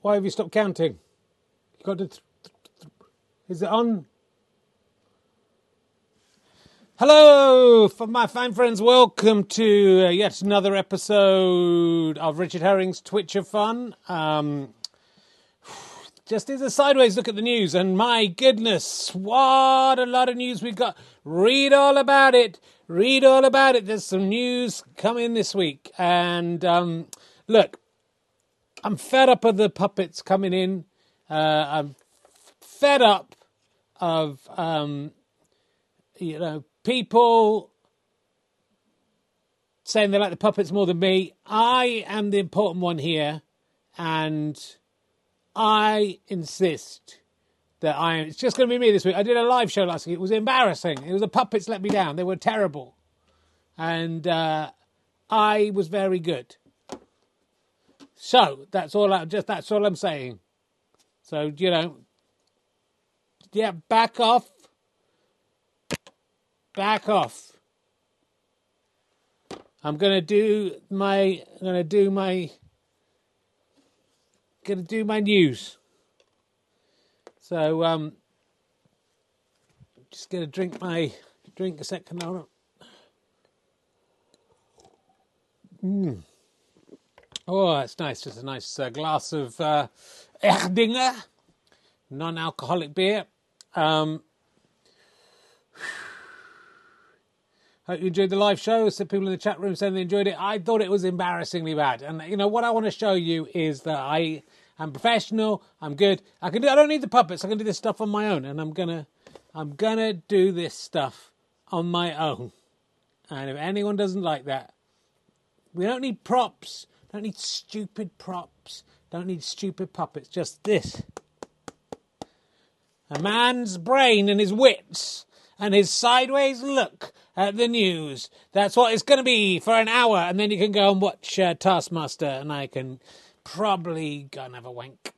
Why have you stopped counting? You got to. Th- th- is it on? Hello, for my fine friends. Welcome to uh, yet another episode of Richard Herring's Twitch of Fun. Um, just as a sideways look at the news, and my goodness, what a lot of news we've got. Read all about it. Read all about it. There's some news coming this week, and um, look, I'm fed up of the puppets coming in. Uh, I'm fed up of um, you know people saying they like the puppets more than me. I am the important one here, and I insist that I. Am. It's just going to be me this week. I did a live show last week. It was embarrassing. It was the puppets let me down. They were terrible, and uh, I was very good. So that's all. I'm just that's all I'm saying. So you know, yeah, back off, back off. I'm gonna do my. I'm gonna do my. Gonna do my news. So um, I'm just gonna drink my drink a second. On. Mm. Oh, it's nice. Just a nice uh, glass of uh, Erdinger, non-alcoholic beer. Um, hope you enjoyed the live show. Some people in the chat room saying they enjoyed it. I thought it was embarrassingly bad. And you know what I want to show you is that I am professional. I'm good. I can do. I don't need the puppets. I can do this stuff on my own. And I'm gonna, I'm gonna do this stuff on my own. And if anyone doesn't like that, we don't need props. Don't need stupid props. Don't need stupid puppets. Just this. A man's brain and his wits and his sideways look at the news. That's what it's going to be for an hour, and then you can go and watch uh, Taskmaster, and I can probably go and have a wank.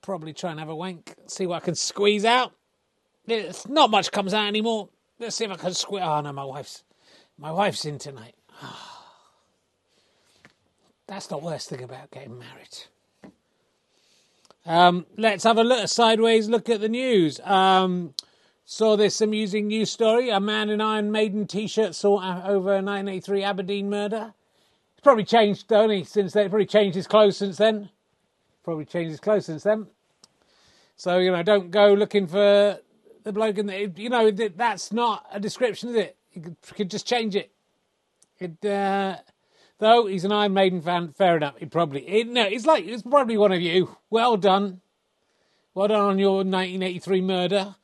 Probably, try and have a wank. See what I can squeeze out. It's not much comes out anymore. Let's see if I can squeeze. Oh no, my wife's my wife's in tonight. That's the worst thing about getting married. Um, let's have a look sideways look at the news. Um, saw this amusing news story. A man in Iron Maiden t-shirt saw over a 1983 Aberdeen murder. It's probably changed, he, since then? Probably changed his clothes since then. Probably changed his clothes since then. So you know, don't go looking for the bloke in the. You know, that's not a description, is it? You could, you could just change it. It. Uh, Though he's an Iron Maiden fan, fair enough. He probably he, no, he's like he's probably one of you. Well done, well done on your 1983 murder.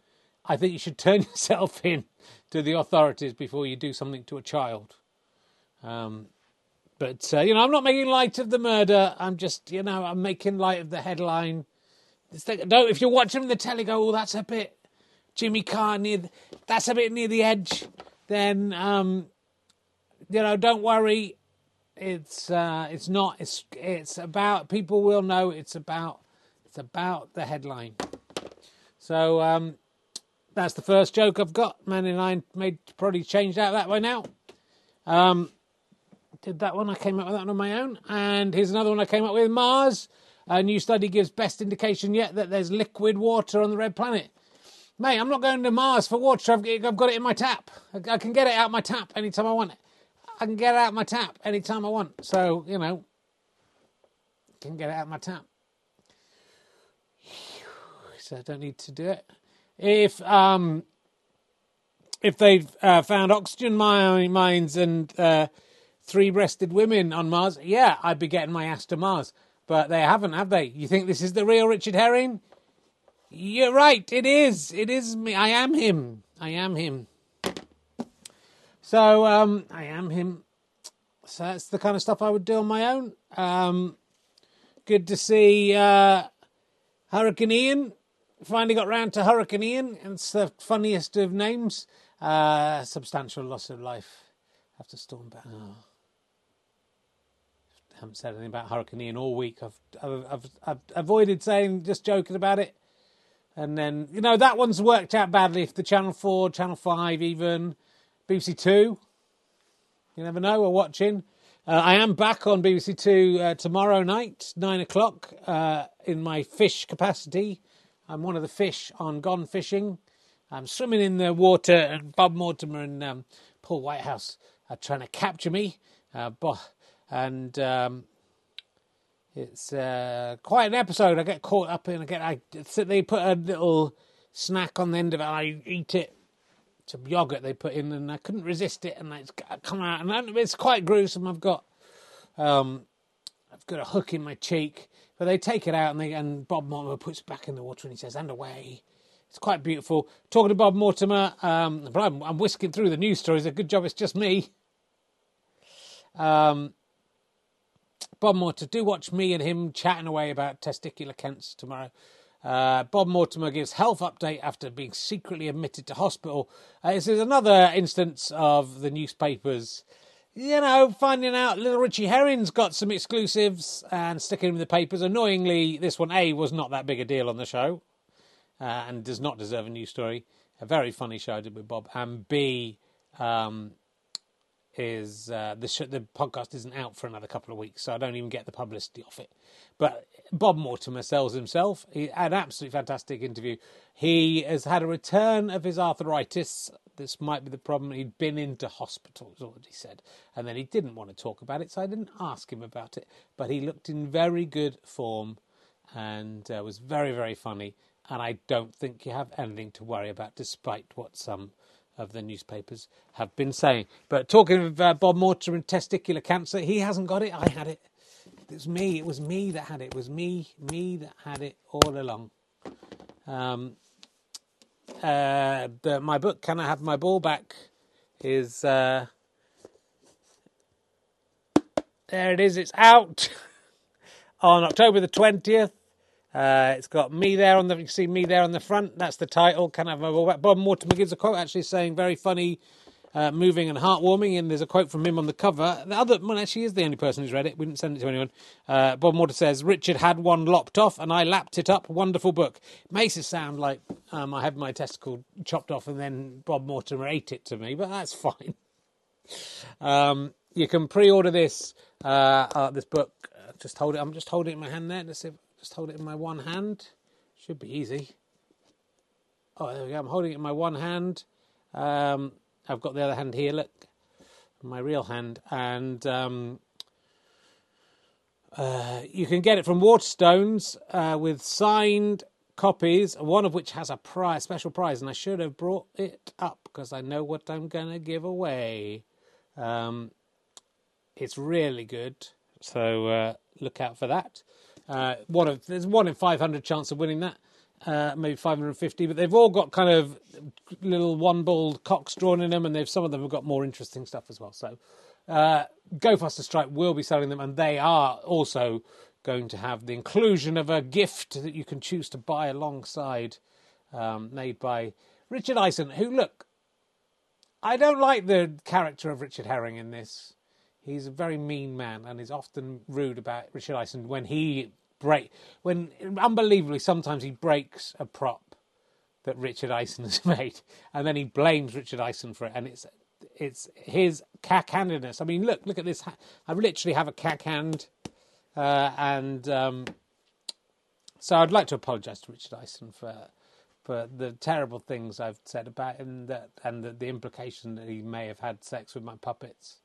I think you should turn yourself in to the authorities before you do something to a child. Um, but uh, you know, I'm not making light of the murder. I'm just you know, I'm making light of the headline. Don't if you're watching the telly, go, oh, that's a bit Jimmy Carr near. That's a bit near the edge. Then um, you know, don't worry it's uh, it's not it's it's about people will know it's about it's about the headline. So um, that's the first joke I've got. Man in Iron made probably changed out that way now. Um, did that one? I came up with that on my own. And here's another one I came up with: Mars. A new study gives best indication yet that there's liquid water on the red planet. Mate, I'm not going to Mars for water. I've, I've got it in my tap. I, I can get it out my tap anytime I want it. I can get it out my tap anytime I want. So, you know, can get it out my tap. So I don't need to do it. If um if they've uh, found oxygen mines and uh, three-breasted women on Mars, yeah, I'd be getting my ass to Mars. But they haven't, have they? You think this is the real Richard Herring? You're right. It is. It is me. I am him. I am him. So um, I am him. So that's the kind of stuff I would do on my own. Um, good to see uh, Hurricane Ian. Finally got round to Hurricane Ian. It's the funniest of names. Uh, substantial loss of life after storm. Oh. I haven't said anything about Hurricane Ian all week. I've, I've, I've, I've avoided saying, just joking about it. And then, you know, that one's worked out badly. If the Channel 4, Channel 5 even, BBC Two. You never know. We're watching. Uh, I am back on BBC Two uh, tomorrow night, nine o'clock. Uh, in my fish capacity. I'm one of the fish on Gone Fishing. I'm swimming in the water, and Bob Mortimer and um, Paul Whitehouse are trying to capture me. Uh, and um, it's uh, quite an episode. I get caught up in. I get. I they put a little snack on the end of it. I eat it. Some yogurt they put in, and I couldn't resist it, and it's come out, and it's quite gruesome. I've got, um, I've got a hook in my cheek, but they take it out, and they and Bob Mortimer puts it back in the water, and he says, "And away." It's quite beautiful. Talking to Bob Mortimer, um, I'm, I'm, whisking through the news stories. A good job it's just me. Um, Bob Mortimer, do watch me and him chatting away about testicular cancer tomorrow. Uh, Bob Mortimer gives health update after being secretly admitted to hospital. Uh, this is another instance of the newspapers, you know, finding out little Richie Herring's got some exclusives and sticking them in the papers. Annoyingly, this one A was not that big a deal on the show, uh, and does not deserve a news story. A very funny show I did with Bob, and B. Um, is uh, the sh- the podcast isn't out for another couple of weeks, so I don't even get the publicity off it. But Bob Mortimer sells himself. He had an absolutely fantastic interview. He has had a return of his arthritis. This might be the problem. He'd been into hospital, is what he said, and then he didn't want to talk about it, so I didn't ask him about it. But he looked in very good form and uh, was very very funny. And I don't think you have anything to worry about, despite what some of the newspapers have been saying. But talking of uh, Bob Mortimer and testicular cancer, he hasn't got it. I had it. It was me. It was me that had it. It was me, me that had it all along. Um, uh, my book, Can I Have My Ball Back, is uh, there. It is. It's out on October the twentieth. Uh, it's got me there on the. You see me there on the front. That's the title. Can I have back? Bob Mortimer gives a quote actually saying very funny, uh, moving and heartwarming. And there's a quote from him on the cover. The other one actually is the only person who's read it. We didn't send it to anyone. Uh, Bob Mortimer says Richard had one lopped off, and I lapped it up. Wonderful book. makes it sound like um, I had my testicle chopped off, and then Bob Mortimer ate it to me, but that's fine. Um, you can pre-order this uh, uh, this book. Just hold it. I'm just holding it in my hand there. Let's see. If, just hold it in my one hand. Should be easy. Oh, there we go. I'm holding it in my one hand. Um, I've got the other hand here. Look, my real hand, and um, uh, you can get it from Waterstones uh, with signed copies, one of which has a prize, special prize, and I should have brought it up because I know what I'm going to give away. Um, it's really good, so uh, look out for that. Uh, one of there's one in 500 chance of winning that, uh, maybe 550. But they've all got kind of little one-balled cocks drawn in them, and they've some of them have got more interesting stuff as well. So, uh, Go Faster Stripe will be selling them, and they are also going to have the inclusion of a gift that you can choose to buy alongside, um, made by Richard Eisen. Who look, I don't like the character of Richard Herring in this. He's a very mean man and is often rude about Richard Eisen when he break when unbelievably sometimes he breaks a prop that Richard Eisen has made and then he blames Richard Eisen for it and it's it's his cack-handedness. I mean, look, look at this. I literally have a cack hand, uh, and um, so I'd like to apologise to Richard Eisen for for the terrible things I've said about him, that and the, the implication that he may have had sex with my puppets.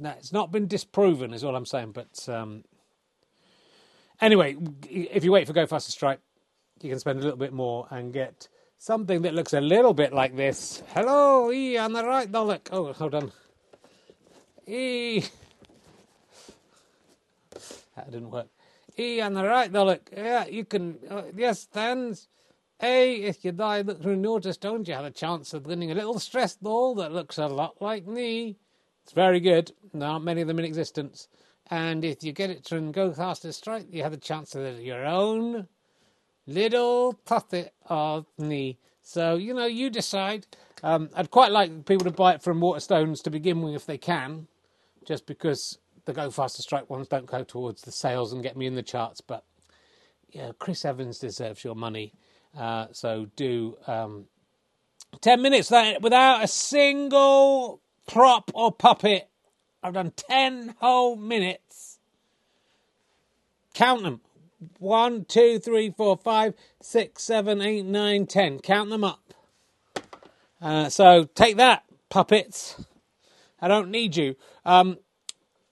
No, it's not been disproven, is all I'm saying. But um, anyway, if you wait for Go Faster Stripe, you can spend a little bit more and get something that looks a little bit like this. Hello, E on the right, Dalek. Oh, hold on. E. That didn't work. E on the right, Dalek. Yeah, you can. Uh, yes, stands. A, if you die look through notice, don't you have a chance of winning a little stress ball that looks a lot like me? It's very good. There aren't many of them in existence. And if you get it to Go Faster Stripe, you have the chance of your own little puppet of me. So, you know, you decide. Um, I'd quite like people to buy it from Waterstones to begin with if they can, just because the Go Faster Stripe ones don't go towards the sales and get me in the charts. But, yeah, Chris Evans deserves your money. Uh, so do um, 10 minutes without a single prop or puppet. I've done 10 whole minutes. Count them. one, two, three, four, five, six, seven, eight, nine, ten. Count them up. Uh, so take that, puppets. I don't need you. Um,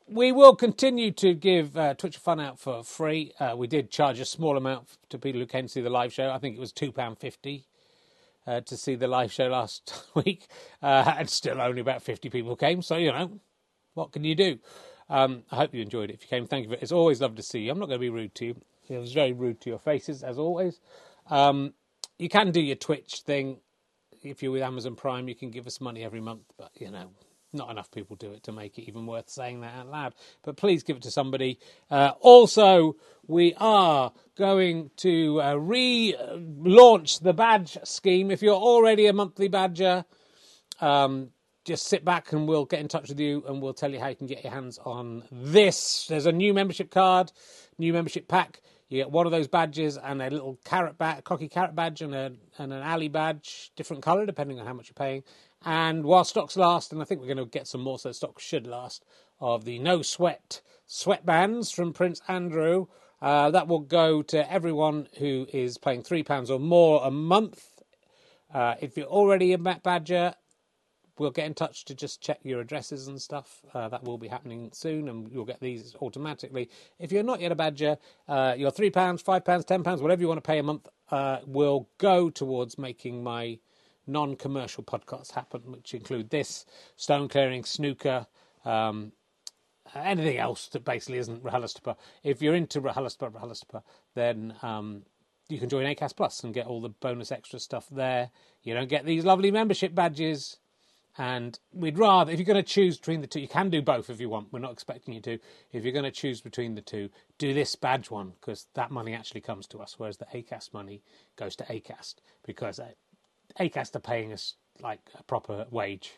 we will continue to give uh, Twitch Fun out for free. Uh, we did charge a small amount to people who came to see the live show. I think it was two pound fifty uh, to see the live show last week, uh, and still only about fifty people came. So you know, what can you do? Um, I hope you enjoyed it. If you came, thank you. For, it's always lovely to see you. I'm not going to be rude to you. It was very rude to your faces as always. Um, you can do your Twitch thing if you're with Amazon Prime. You can give us money every month, but you know not enough people do it to make it even worth saying that out loud. But please give it to somebody. Uh, also, we are going to uh, relaunch the badge scheme. If you're already a monthly badger, um, just sit back and we'll get in touch with you and we'll tell you how you can get your hands on this. There's a new membership card, new membership pack. You get one of those badges and a little carrot badge, cocky carrot badge, and, a, and an alley badge, different colour depending on how much you're paying. And while stocks last, and I think we're going to get some more, so stocks should last, of the No Sweat sweatbands from Prince Andrew. Uh, that will go to everyone who is paying £3 or more a month. Uh, if you're already a Badger, we'll get in touch to just check your addresses and stuff. Uh, that will be happening soon, and you'll get these automatically. If you're not yet a Badger, uh, your £3, £5, £10, whatever you want to pay a month, uh, will go towards making my non commercial podcasts happen, which include this, stone clearing, snooker, um, anything else that basically isn't RHLSTP. If you're into RHLSTP, RHLSTP, then um, you can join ACAST Plus and get all the bonus extra stuff there. You don't get these lovely membership badges. And we'd rather, if you're going to choose between the two, you can do both if you want. We're not expecting you to. If you're going to choose between the two, do this badge one because that money actually comes to us, whereas the ACAST money goes to ACAST because ACAST are paying us like a proper wage,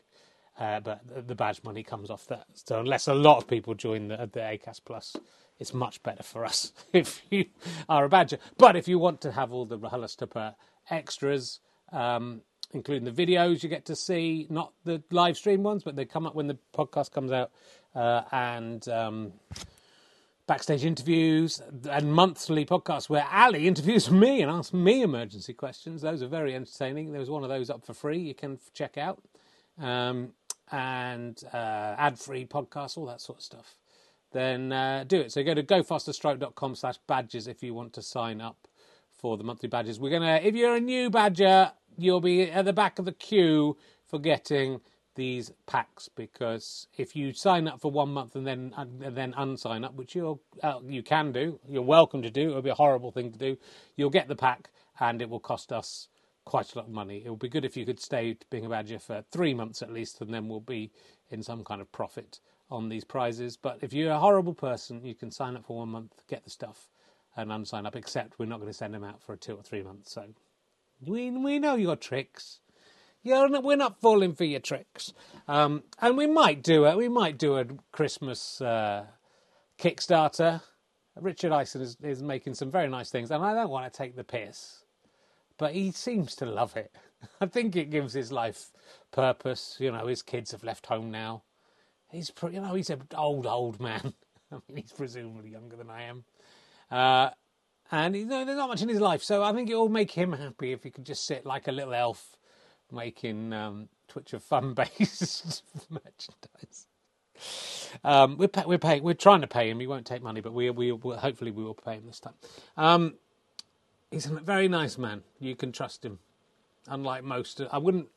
uh, but the badge money comes off that. So unless a lot of people join the, the ACAST Plus, it's much better for us if you are a badger. But if you want to have all the RHLSTP extras, um, including the videos you get to see, not the live stream ones, but they come up when the podcast comes out, uh, and um, backstage interviews and monthly podcasts where Ali interviews me and asks me emergency questions. Those are very entertaining. There was one of those up for free you can check out. Um, and uh, ad-free podcasts, all that sort of stuff. Then uh, do it. So go to gofasterstripe.com slash badges if you want to sign up for the monthly badges. We're gonna, if you're a new badger, you'll be at the back of the queue for getting these packs because if you sign up for one month and then and then unsign up, which you uh, you can do, you're welcome to do. It would be a horrible thing to do. You'll get the pack, and it will cost us quite a lot of money. It would be good if you could stay being a badger for three months at least, and then we'll be in some kind of profit on these prizes. But if you're a horrible person, you can sign up for one month, get the stuff, and unsign up. Except we're not going to send them out for two or three months. So we we know your tricks. You're, we're not falling for your tricks. Um, and we might do it. We might do a Christmas uh, Kickstarter. Richard Ison is, is making some very nice things, and I don't want to take the piss, but he seems to love it. I think it gives his life purpose. You know, his kids have left home now. He's, you know, he's an old, old man. I mean, he's presumably younger than I am. Uh, and you know, there's not much in his life, so I think it will make him happy if he could just sit like a little elf making um, Twitch of fun based merchandise. Um, we're pay, we're paying we're trying to pay him. He won't take money, but we we will, hopefully we will pay him this time. Um, he's a very nice man. You can trust him. Unlike most, I wouldn't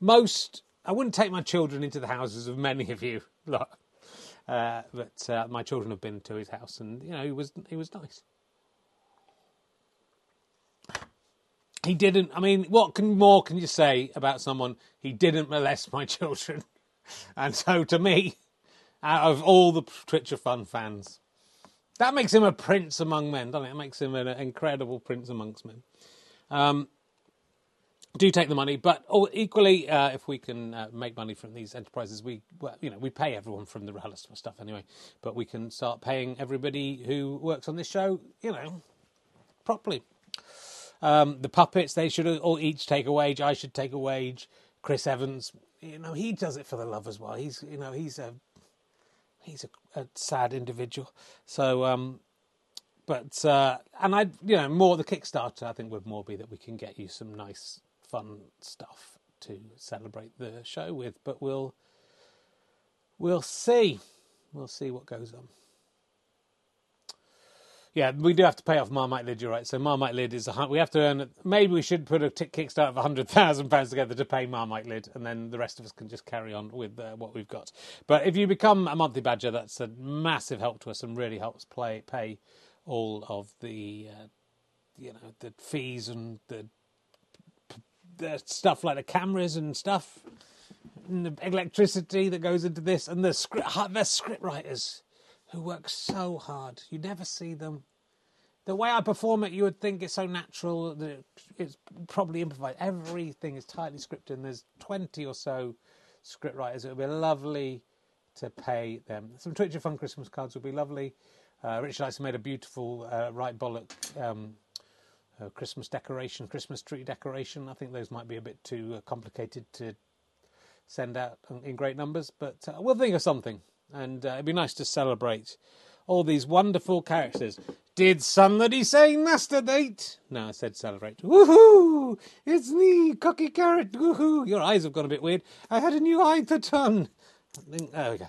most I wouldn't take my children into the houses of many of you, uh, but uh, my children have been to his house, and you know he was he was nice. He didn't. I mean, what can more can you say about someone? He didn't molest my children, and so to me, out of all the Twitch Fun fans, that makes him a prince among men, doesn't it? It makes him an incredible prince amongst men. Um, do take the money, but equally, uh, if we can uh, make money from these enterprises, we well, you know we pay everyone from the RHLSTP stuff anyway, but we can start paying everybody who works on this show, you know, properly. Um, the puppets, they should all each take a wage. I should take a wage. Chris Evans, you know, he does it for the love as well. He's, you know, he's a he's a, a sad individual. So um, but uh, and I, you know, more the Kickstarter. I think would more be that we can get you some nice, fun stuff to celebrate the show with. But we'll we'll see. We'll see what goes on. Yeah, we do have to pay off Marmite Lid. You're right. So Marmite Lid is a we have to earn. Maybe we should put a t- kickstart of hundred thousand pounds together to pay Marmite Lid, and then the rest of us can just carry on with uh, what we've got. But if you become a monthly badger, that's a massive help to us and really helps play pay all of the uh, you know the fees and the the stuff like the cameras and stuff, and the electricity that goes into this, and the script the script writers who work so hard. You never see them. The way I perform it, you would think it's so natural that it's probably improvised. Everything is tightly scripted, and there's 20 or so script writers. It would be lovely to pay them. Some Twitcher Fun Christmas cards would be lovely. Uh, Richard Ice made a beautiful uh, right bollock um, uh, Christmas decoration, Christmas tree decoration. I think those might be a bit too uh, complicated to send out in great numbers, but uh, we'll think of something and uh, it'd be nice to celebrate all these wonderful characters. Did somebody say masturbate? No, I said celebrate. Woohoo! It's me, Cocky Carrot. Woohoo! Your eyes have gone a bit weird. I had a new eye put on. There we go.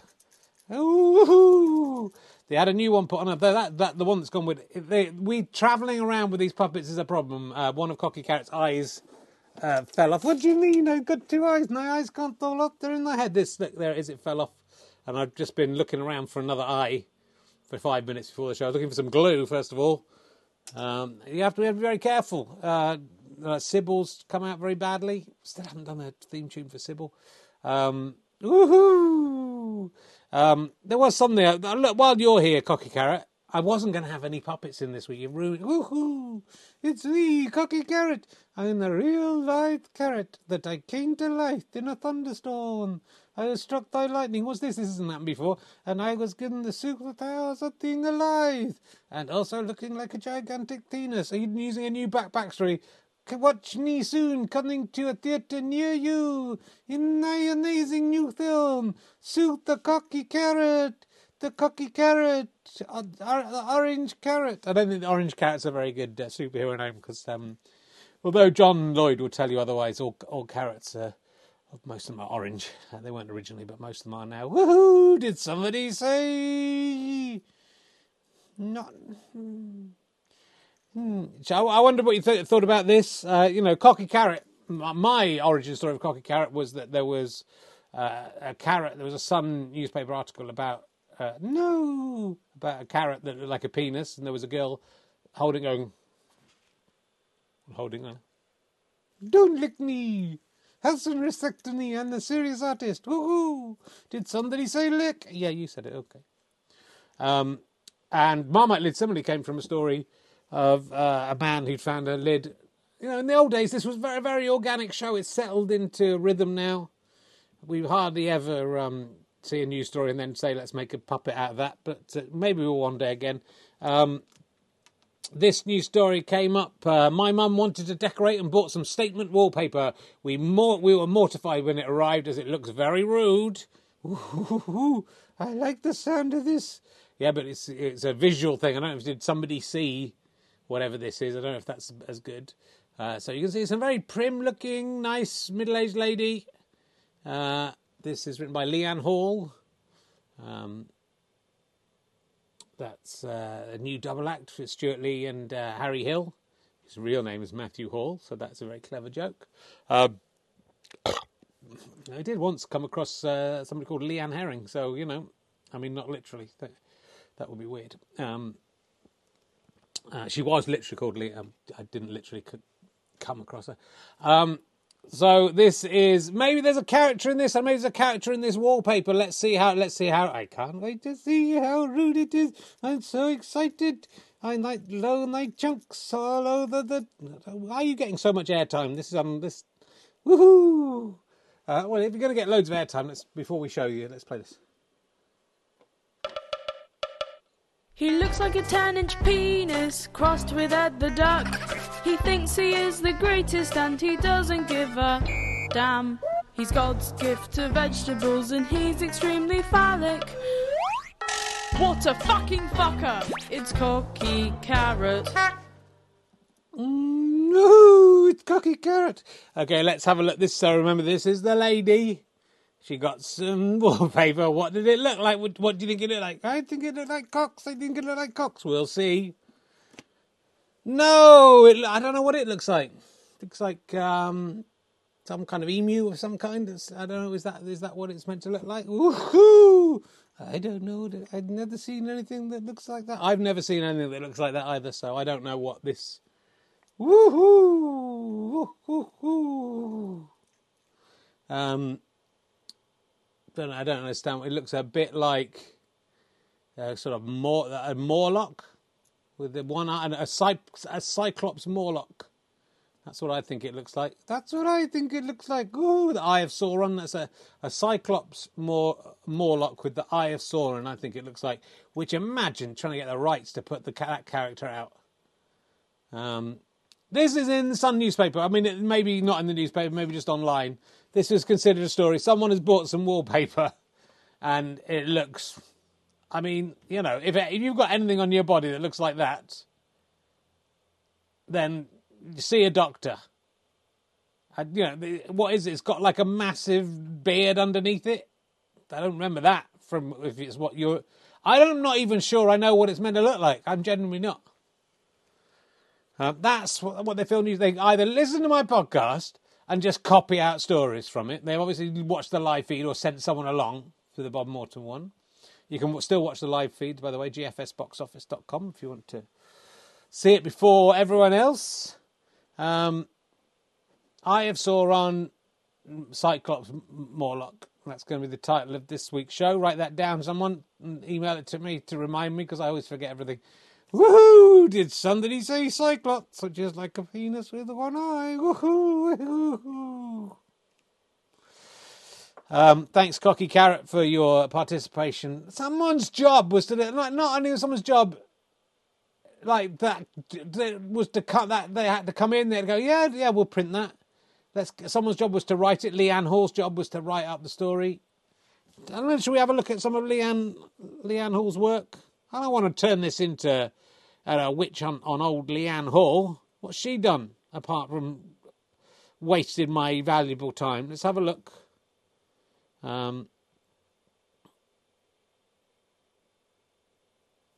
Woohoo! They had a new one put on. That, that the one that's gone with. They, we travelling around with these puppets is a problem. Uh, one of Cocky Carrot's eyes uh, fell off. What do you mean? I've got two eyes. My eyes can't fall off. They're in my head. This look, there it is. It fell off and I've just been looking around for another eye for five minutes before the show. I was looking for some glue, first of all. Um, you have to be very careful. Uh, uh, Sybil's come out very badly. Still haven't done a theme tune for Sybil. Um, woohoo! Um, there was something. Uh, look, while you're here, Cocky Carrot, I wasn't going to have any puppets in this week. You ruined. Woohoo! It's me, Cocky Carrot. I'm the real live carrot that I came to life in a thunderstorm. I was struck by lightning. What's this? This hasn't happened before. And I was given the superpowers of being alive. And also looking like a gigantic penis. Are you using a new back backstory? Watch me soon coming to a theatre near you in my amazing new film, Suit the Cocky Carrot. The cocky carrot, uh, orange carrot. I don't think the orange carrot's a very good uh, superhero name because, um, although John Lloyd will tell you otherwise, all, all carrots are most of them are orange. They weren't originally, but most of them are now. Woohoo! Did somebody say? Not. Hmm. So I wonder what you th- thought about this. Uh, you know, Cocky Carrot. My origin story of Cocky Carrot was that there was uh, a carrot. There was a Sun newspaper article about uh, no about a carrot that looked like a penis, and there was a girl holding, going, holding. on. Don't lick me. Hudson Respectony and the serious artist. Woohoo! Did somebody say lick? Yeah, you said it. Okay. Um, and Marmite Lid similarly came from a story of uh, a man who'd found a lid. You know, in the old days, this was very, very organic show. It's settled into rhythm now. We hardly ever um, see a news story and then say, let's make a puppet out of that. But uh, maybe we'll one day again. Um, this news story came up. Uh, my mum wanted to decorate and bought some statement wallpaper. We more, we were mortified when it arrived as it looks very rude. Ooh, I like the sound of this. Yeah, but it's it's a visual thing. I don't know if did somebody see whatever this is. I don't know if that's as good. Uh, so you can see it's a very prim-looking, nice middle-aged lady. Uh, this is written by Leanne Hall. Um, that's uh, a new double act for Stewart Lee and uh, Harry Hill. His real name is Matthew Hall, so that's a very clever joke. Um, I did once come across uh, somebody called Leanne Herring, so you know, I mean, not literally. That, that would be weird. Um, uh, she was literally called Leanne. I didn't literally come across her. Um, so this is maybe there's a character in this, and maybe there's a character in this wallpaper. Let's see how. Let's see how. I can't wait to see how rude it is. I'm so excited. I like low night chunks all over the. Why are you getting so much airtime? This is um this. Woohoo! Uh, well, if you're going to get loads of airtime, let's before we show you, let's play this. He looks like a 10 inch penis crossed with Ed the Duck. He thinks he is the greatest and he doesn't give a damn. He's God's gift to vegetables and he's extremely phallic. What a fucking fucker! It's Cocky Carrot. Mm, no, it's Cocky Carrot. Okay, let's have a look. This, so remember, this is the lady. She got some wallpaper. What did it look like? What, what do you think it looked like? I think it looked like cocks. I think it looked like cocks. We'll see. No, it, I don't know what it looks like. looks like um, some kind of emu of some kind. It's, I don't know. Is that is that what it's meant to look like? Woohoo! I don't know. I've never seen anything that looks like that. I've never seen anything that looks like that either. So I don't know what this. Woohoo! Woohoo! Um, don't I don't understand. It looks a bit like a sort of more a Morlock with the one eye and a, cy- a Cyclops Morlock. That's what I think it looks like. That's what I think it looks like. Ooh, the Eye of Sauron. That's a, a Cyclops Mor- Morlock with the Eye of Sauron, I think it looks like. Which imagine trying to get the rights to put the, that character out. Um, this is in the Sun newspaper. I mean, it, maybe not in the newspaper, maybe just online. This is considered a story. Someone has bought some wallpaper and it looks. I mean, you know, if, if you've got anything on your body that looks like that, then see a doctor. You know, what is it? It's got like a massive beard underneath it. I don't remember that from if it's what you're. I'm not even sure I know what it's meant to look like. I'm genuinely not. Uh, that's what, what they feel news. They either listen to my podcast and just copy out stories from it. They've obviously watched the live feed or sent someone along for the Bob Morton one. You can still watch the live feeds, by the way, gfsboxoffice.com if you want to see it before everyone else. Um, Eye of Sauron, Cyclops Morlock. That's going to be the title of this week's show. Write that down, someone. Email it to me to remind me because I always forget everything. Woohoo! Did somebody say Cyclops, which is like a penis with one eye? Woohoo! Woohoo! Um, thanks, Cocky Carrot, for your participation. Someone's job was to like not only someone's job like that was to cut that they had to come in they'd go yeah yeah we'll print that. Let's someone's job was to write it. Leanne hall's job was to write up the story. I don't know, should we have a look at some of leanne leanne hall's work? I don't want to turn this into a witch hunt on old leanne hall. What's she done apart from wasted my valuable time? Let's have a look um,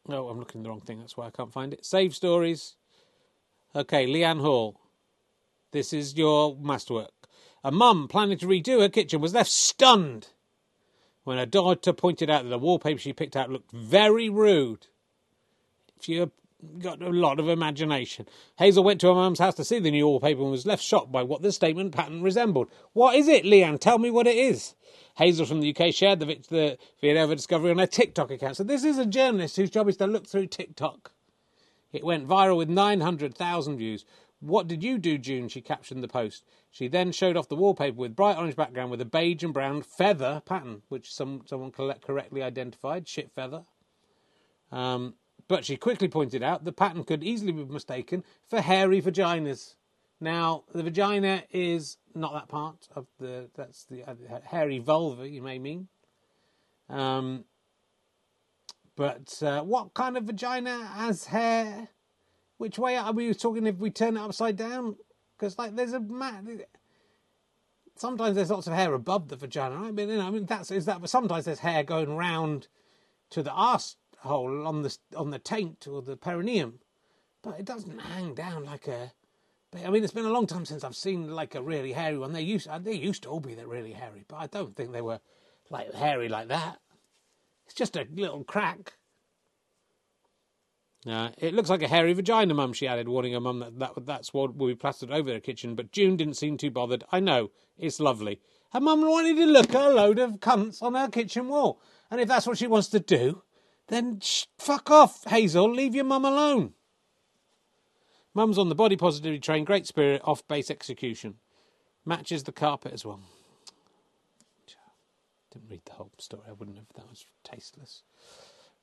Oh, I'm looking the wrong thing. That's why I can't find it. Save stories. Okay, Leanne Hall. This is your masterwork. A mum planning to redo her kitchen was left stunned when her daughter pointed out that the wallpaper she picked out looked very rude. If you got a lot of imagination. Hazel went to her mum's house to see the new wallpaper and was left shocked by what the statement pattern resembled. What is it, Leanne? Tell me what it is. Hazel from the UK shared the, the video of discovery on her TikTok account. So this is a journalist whose job is to look through TikTok. It went viral with 900,000 views. What did you do, June? She captioned the post. She then showed off the wallpaper with bright orange background with a beige and brown feather pattern, which some someone correctly identified. Shit feather. Um, but she quickly pointed out the pattern could easily be mistaken for hairy vaginas. Now, the vagina is not that part of the, that's the uh, hairy vulva, you may mean. Um, but uh, what kind of vagina has hair? Which way are we talking if we turn it upside down? Because, like, there's a. Mat. Sometimes there's lots of hair above the vagina. I mean, you know, I mean that's is that. But sometimes there's hair going round to the arse hole on the on the taint or the perineum, but it doesn't hang down like a. I mean, it's been a long time since I've seen like a really hairy one. They used they used to all be that really hairy, but I don't think they were like hairy like that. It's just a little crack. Uh, it looks like a hairy vagina, Mum, she added, warning her mum that, that that's what will be plastered over the kitchen. But June didn't seem too bothered. I know, it's lovely. Her mum wanted to look at a load of cunts on her kitchen wall. And if that's what she wants to do, then sh- fuck off, Hazel. Leave your mum alone. Mum's on the body positivity train. Great spirit. Off base execution. Matches the carpet as well. Didn't read the whole story. I wouldn't have. That was tasteless.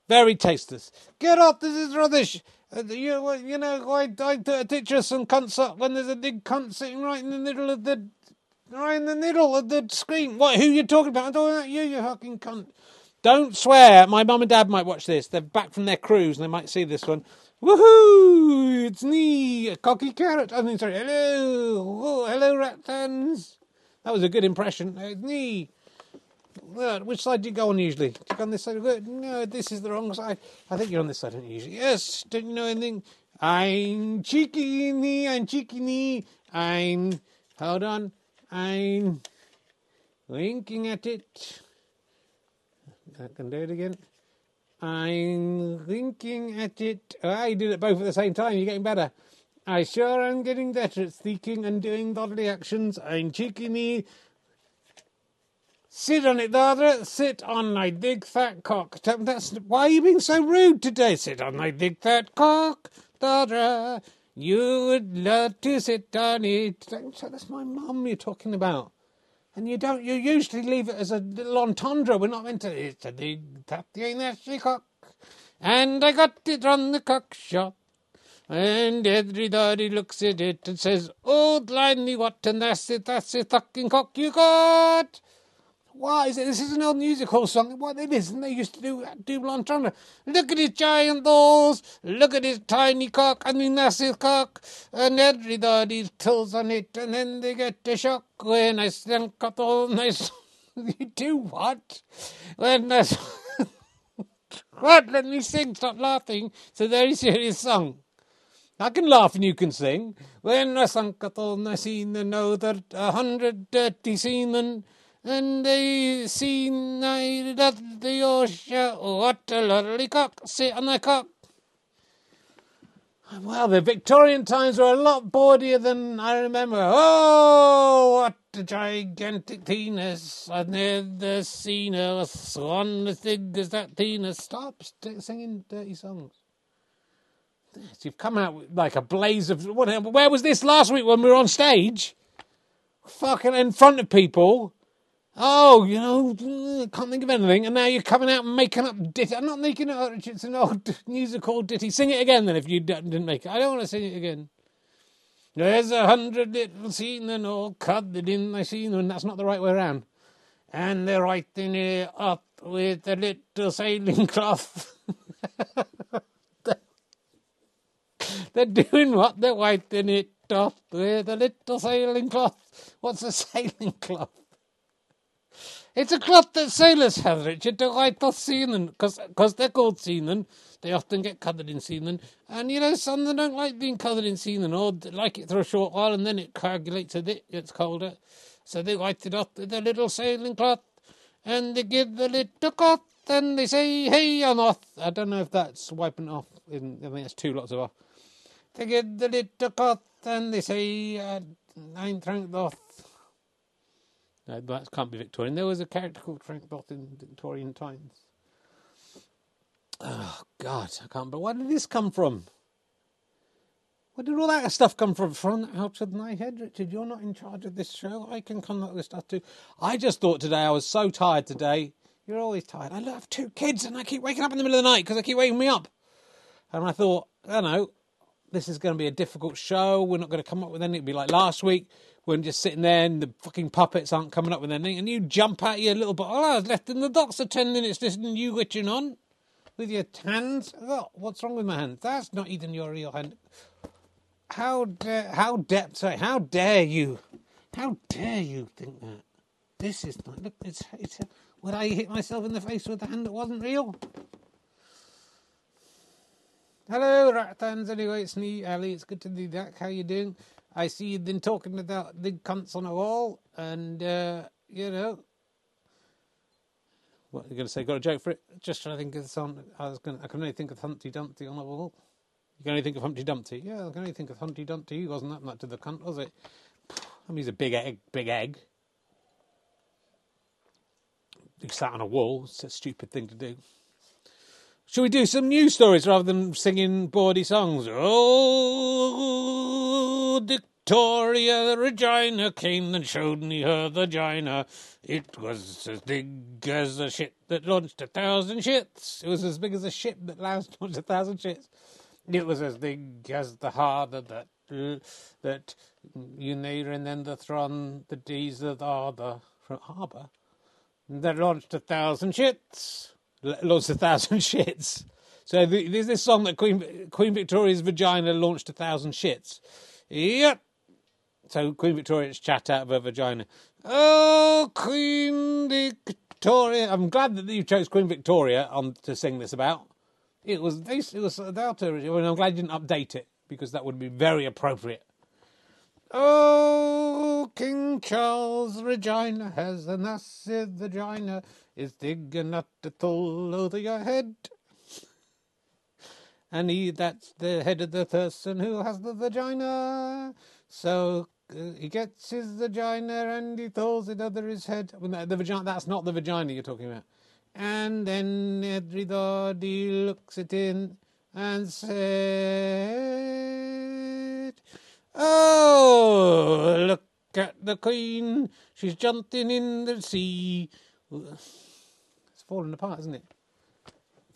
Very tasteless. Get off! This is rubbish. Uh, you, you know, I, I ditch us cunts up when there's a big cunt sitting right in the middle of the, right in the middle of the screen. What? Who you talking about? I'm talking about you, you fucking cunt. Don't swear. My mum and dad might watch this. They're back from their cruise and they might see this one. Woohoo! It's me, cocky carrot. I mean, sorry. Hello, oh, hello, rattans. That was a good impression. It's me. Which side do you go on usually? Do you go on this side? No, this is the wrong side. I think you're on this side, don't you usually? Yes. Don't you know anything? I'm cheeky knee. I'm cheeky knee. I'm. Hold on. I'm winking at it. I can do it again. I'm thinking at it. Oh, you did it both at the same time. You're getting better. I sure am getting better at speaking and doing bodily actions. I'm cheeky me. Sit on it, Dada. Sit on my big fat cock. That's why are you being so rude today? Sit on my big fat cock, Dada. You would love to sit on it. That's my mum you're talking about. And you don't, you usually leave it as a little entendre. We're not meant to, it's a big tappy nasty cock. And I got it from the cock shop. And everybody looks at it and says, Oh, blimey, what and that's it, that's the fucking cock you got. Why is it? This is an old musical song. What it is, and they used to do double entendre. Look at his giant balls. Look at his tiny cock. I mean, that's his cock. And everybody tills on it, and then they get a shock when I stunk up all nice. you do what? When I. what? Let me sing. Stop laughing. It's a very serious song. I can laugh and you can sing. When I sunk at all, I seen oh, the know that a hundred dirty seamen and they seen I at the ocean. What a lovely cock, sit on the cock. Well, the Victorian times were a lot bawdier than I remember. Oh, what a gigantic penis! I've never seen a swan as big as that penis. Stop singing dirty songs. So You've come out like a blaze of. Where was this last week when we were on stage? Fucking in front of people Oh, you know, can't think of anything, and now you're coming out and making up ditty. I'm not making it up. It's an old musical ditty. Sing it again, then, if you didn't make it. I don't want to sing it again. There's a hundred little seamen all cuddled in seamen. and that's not the right way around. And they're writing it up with a little sailing cloth. they're doing what? They're wiping it off with a little sailing cloth. What's a sailing cloth? It's a cloth that sailors have, Richard, to wipe off seamen, because they're called seamen. They often get covered in seamen. And, you know, some them don't like being covered in seamen, or they like it for a short while, and then it coagulates a bit, gets colder. So they wipe it off with a little sailing cloth, and they give the little cloth, and they say, hey, I'm off. I don't know if that's wiping off. In, I think it's two lots of off. They give the little cloth, and they say, uh, I'm tranked off. That can't be Victorian. There was a character called Frank Bott in Victorian times. Oh God, I can't. But where did this come from? Where did all that stuff come from? From out of my head, Richard. You're not in charge of this show. I can come up with stuff too. I just thought today I was so tired today. You're always tired. I have two kids and I keep waking up in the middle of the night because they keep waking me up. And I thought, I don't know, this is going to be a difficult show. We're not going to come up with anything. It'll be like last week when just sitting there and the fucking puppets aren't coming up with anything, and you jump out your little bit. Oh, I was left in the docks for ten minutes listening to you witching on with your hands. Oh, what's wrong with my hands? That's not even your real hand. How dare, how dare, sorry, how dare you? How dare you think that? This is not, look, it's, it's, would I hit myself in the face with a hand that wasn't real? Hello, Rattans. Anyway, it's me, Ali. It's good to be back. How you doing? I see you've been talking about big cunts on a wall, and uh, you know, what are you going to say? Got a joke for it? Just trying to think of the song. I was going. I can only think of Humpty Dumpty on a wall. You can only think of Humpty Dumpty. Yeah, I can only think of Humpty Dumpty. He wasn't that much of the cunt, was it? I mean, he's a big egg. Big egg. He sat on a wall. It's a stupid thing to do. Shall we do some news stories rather than singing bawdy songs? Oh, Victoria Regina came and showed me her vagina. It was as big as a ship that launched a thousand ships. It was as big as a ship that launched a thousand ships. It was as big as the harbour that that Unair and then the Thron, the D's of the harbour, from harbour, that launched a thousand ships. L- launched a thousand shits. So the, there's this song that Queen Queen Victoria's vagina launched a thousand shits. Yep. So Queen Victoria's chat out of her vagina. Oh, Queen Victoria! I'm glad that you chose Queen Victoria on to sing this about. It was it was about her. and I'm glad you didn't update it because that would be very appropriate. Oh, King Charles Regina has a massive vagina, is digging at the toll over your head. And he, that's the head of the person who has the vagina. So uh, he gets his vagina and he throws it under his head. Well, the vagina, that's not the vagina you're talking about. And then everybody looks at him and said, Oh, look at the queen. She's jumping in the sea. It's falling apart, isn't it?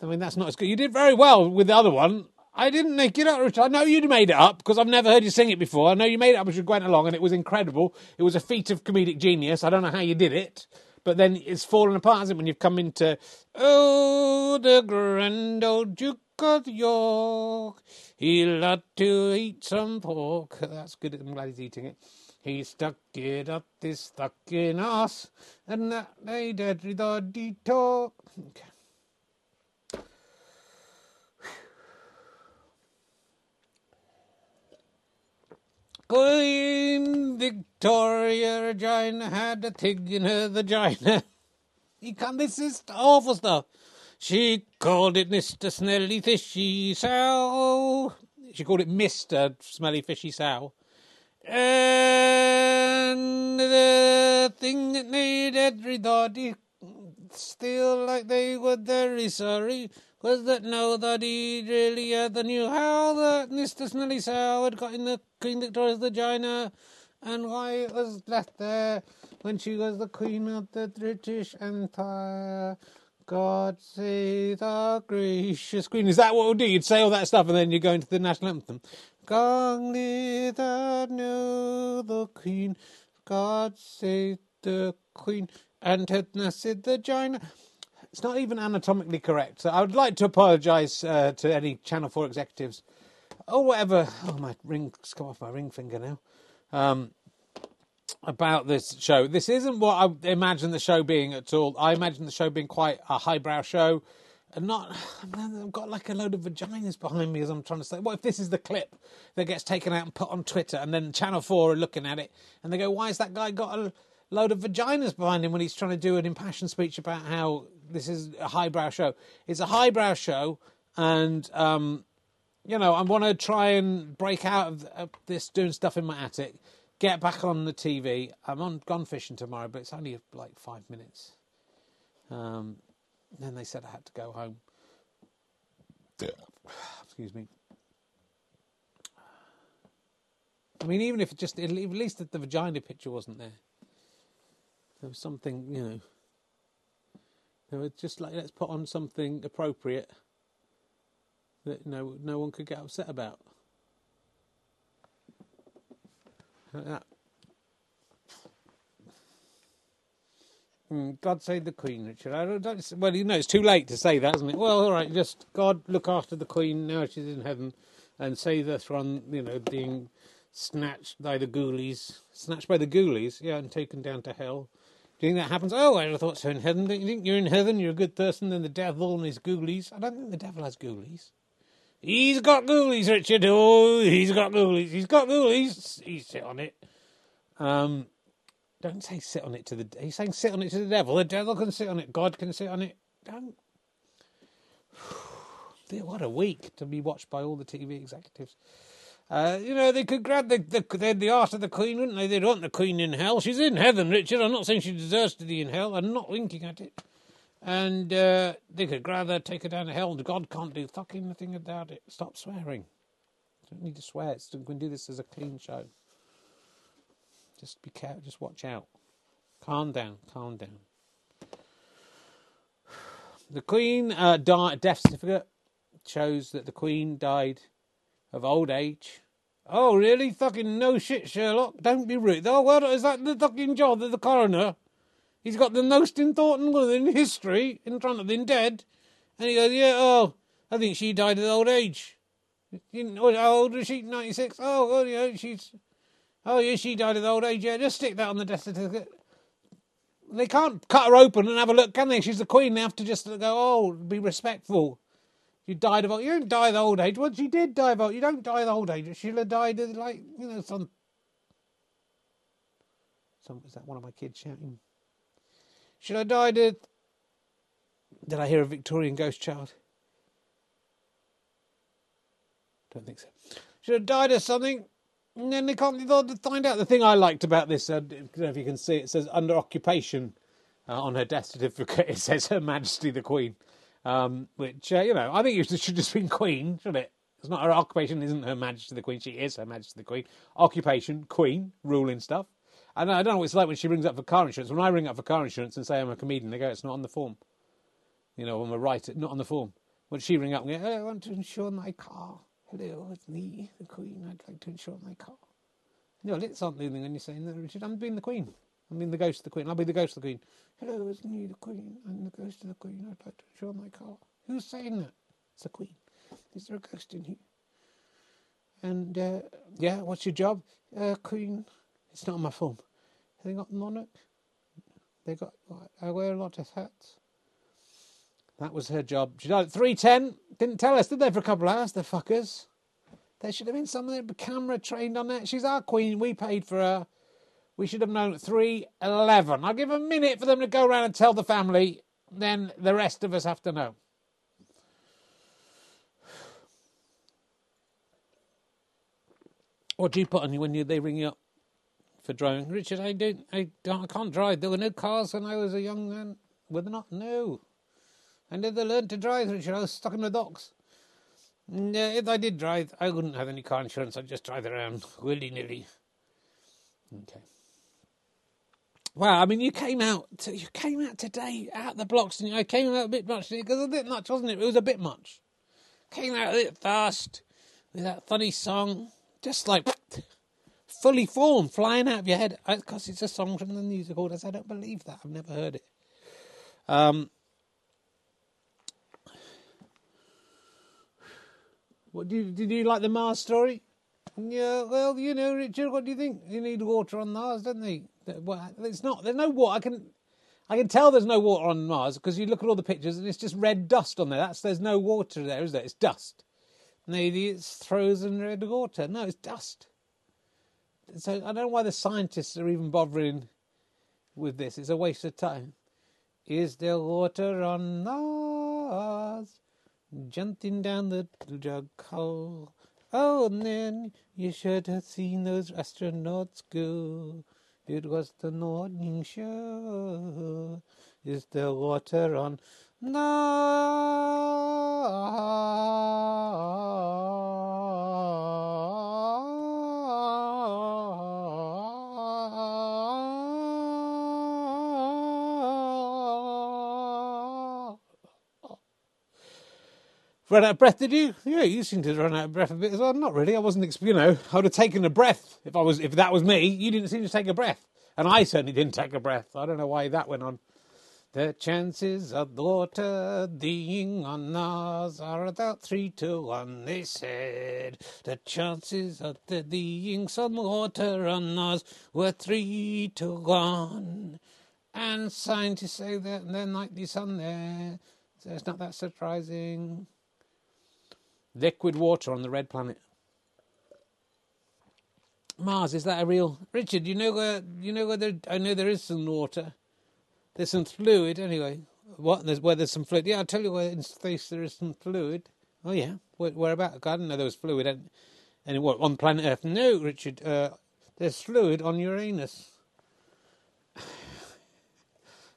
I mean, that's not as good. You did very well with the other one. I didn't make it up, Richard. I know you'd made it up because I've never heard you sing it before. I know you made it up as you went along, and it was incredible. It was a feat of comedic genius. I don't know how you did it, but then it's fallen apart, hasn't it, when you've come into Oh, the grand old Duke of York. He loved to eat some pork. That's good. I'm glad he's eating it. He stuck it up this fucking ass, and that made everybody talk. Queen Victoria Regina had a thing in her vagina. You can't, this is awful stuff. She called it Mr. Smelly Fishy Sow. She called it Mr. Smelly Fishy Sow. And the thing that made everybody feel like they were very sorry was that nobody really ever knew how that Mr. Smelly Sow had got in the Queen Victoria's vagina and why it was left there when she was the Queen of the British Empire. God save the gracious Queen. Is that what we'll do? You'd say all that stuff and then you go into the national anthem. Long live the know the Queen. God save the Queen and her the giant It's not even anatomically correct. So I would like to apologise uh, to any Channel 4 executives or whatever. Oh, my ring's come off my ring finger now. Um, about this show. This isn't what I imagine the show being at all. I imagine the show being quite a highbrow show. And not, I've got like a load of vaginas behind me as I'm trying to say. What if this is the clip that gets taken out and put on Twitter, and then Channel 4 are looking at it, and they go, Why has that guy got a load of vaginas behind him when he's trying to do an impassioned speech about how this is a highbrow show? It's a highbrow show, and, um, you know, I want to try and break out of uh, this doing stuff in my attic get back on the TV. I'm on gone fishing tomorrow, but it's only like five minutes. Um, then they said I had to go home. Excuse me. I mean, even if it just at least the vagina picture wasn't there, there was something, you know. They were just like, let's put on something appropriate that know no one could get upset about. Mm, God save the Queen, Richard. Well, you know, it's too late to say that, isn't it? Well, all right, just God look after the Queen now she's in heaven and save her from, you know, being snatched by the ghoulies. Snatched by the ghoulies, yeah, and taken down to hell. Do you think that happens? Oh, I thought so in heaven. Don't you think you're in heaven, you're a good person, then the devil and his ghoulies? I don't think the devil has ghoulies. He's got ghoulies, Richard. Oh, he's got ghoulies. He's got ghoulies. He's sit on it. Um, don't say sit on it to the. He's saying sit on it to the devil. The devil can sit on it. God can sit on it. Don't. what a week to be watched by all the TV executives. Uh, you know, they could grab the, the, the, the art of the Queen, wouldn't they? They'd want the Queen in hell. She's in heaven, Richard. I'm not saying she deserves to be in hell. I'm not winking at it. And uh, they could grab her, take her down to hell. God can't do fucking nothing about it. Stop swearing. Don't need to swear. It's, we can do this as a clean show. Just be careful. Just watch out. Calm down. Calm down. The Queen uh, died. Death certificate shows that the Queen died of old age. Oh, really? Fucking no shit, Sherlock. Don't be rude. Oh, well, is that the fucking job of the coroner? He's got the most important one in history in front of him dead. And he goes, yeah, oh, I think she died of old age. How old is she? 96? Oh, well, yeah, she's... Oh, yeah, she died of old age. Yeah, just stick that on the death certificate. They can't cut her open and have a look, can they? She's the queen. They have to just go, oh, be respectful. You died of old... You don't die of old age. Well, she did die of old... You don't die of old age. She'll have died of, like, you know, some... Some... Was that one of my kids shouting? Should I died of... Did I hear a Victorian ghost child? Don't think so. Should have died of something. And then they can't find out. The thing I liked about this, uh, if you can see, it says under occupation uh, on her death certificate. It says Her Majesty the Queen, um, which uh, you know I think it should just been Queen, shouldn't it? It's not her occupation, isn't Her Majesty the Queen. She is Her Majesty the Queen. Occupation, Queen, ruling stuff. And I don't know what it's like when she rings up for car insurance. When I ring up for car insurance and say I'm a comedian, they go, "It's not on the form." You know, I'm a writer, not on the form. When she ring up and go, oh, "I want to insure my car," Hello, it's me, the Queen. I'd like to insure my car. No, it's not something when you're saying that, Richard. I'm being the Queen. I'm being the ghost of the Queen. I'll be the ghost of the Queen. Hello, it's me, the Queen. I'm the ghost of the Queen. I'd like to insure my car. Who's saying that? It's the Queen. Is there a ghost in here? And, uh, yeah, what's your job? Uh, Queen. It's not on my form. Have they got monarch? They got, I wear a lot of hats. That was her job. She died at 3.10. Didn't tell us, did they, for a couple of hours, the fuckers? There should have been someone camera trained on that. She's our queen. We paid for her. We should have known at 3.11. I'll give a minute for them to go around and tell the family. Then the rest of us have to know. What do you put on you when you, they ring you up for driving? Richard, I don't, I don't, I can't drive. There were no cars when I was a young man. Were there not? No. I never learned to drive, Richard. I was stuck in the docks. Uh, if I did drive, I wouldn't have any car insurance. I'd just drive around willy nilly. Okay. Well, I mean, you came out. To, you came out today out the blocks, and I came out a bit much because a bit much, wasn't it? It was a bit much. Came out a bit fast with that funny song, just like fully formed, flying out of your head. Because it's a song from the musical. I don't believe that. I've never heard it. Um, What do you, did you like the Mars story? Yeah, well, you know, Richard, what do you think? You need water on Mars, don't they? Well, it's not. There's no water. I can, I can tell there's no water on Mars because you look at all the pictures and it's just red dust on there. That's there's no water there, is there? It's dust. Maybe it's frozen red water. No, it's dust. So I don't know why the scientists are even bothering with this. It's a waste of time. Is there water on Mars? Jumping down the jug hole. Oh, and then you should have seen those astronauts go. It was the morning show. Is there water on? No. Run out of breath, did you? Yeah, you seem to run out of breath a bit as well. Not really. I wasn't, you know, I would have taken a breath if I was, if that was me. You didn't seem to take a breath, and I certainly didn't take a breath. I don't know why that went on. The chances of the water being on Mars are about three to one, they said. The chances of there being some water on Mars were three to one. And scientists say that there might be some there, so it's not that surprising. Liquid water on the red planet. Mars, is that a real Richard, you know where you know where there I know there is some water. There's some fluid anyway. What there's where there's some fluid. Yeah, I'll tell you where in space there is some fluid. Oh yeah. Where, where about? I didn't know there was fluid and and what on planet Earth. No, Richard, uh, there's fluid on Uranus.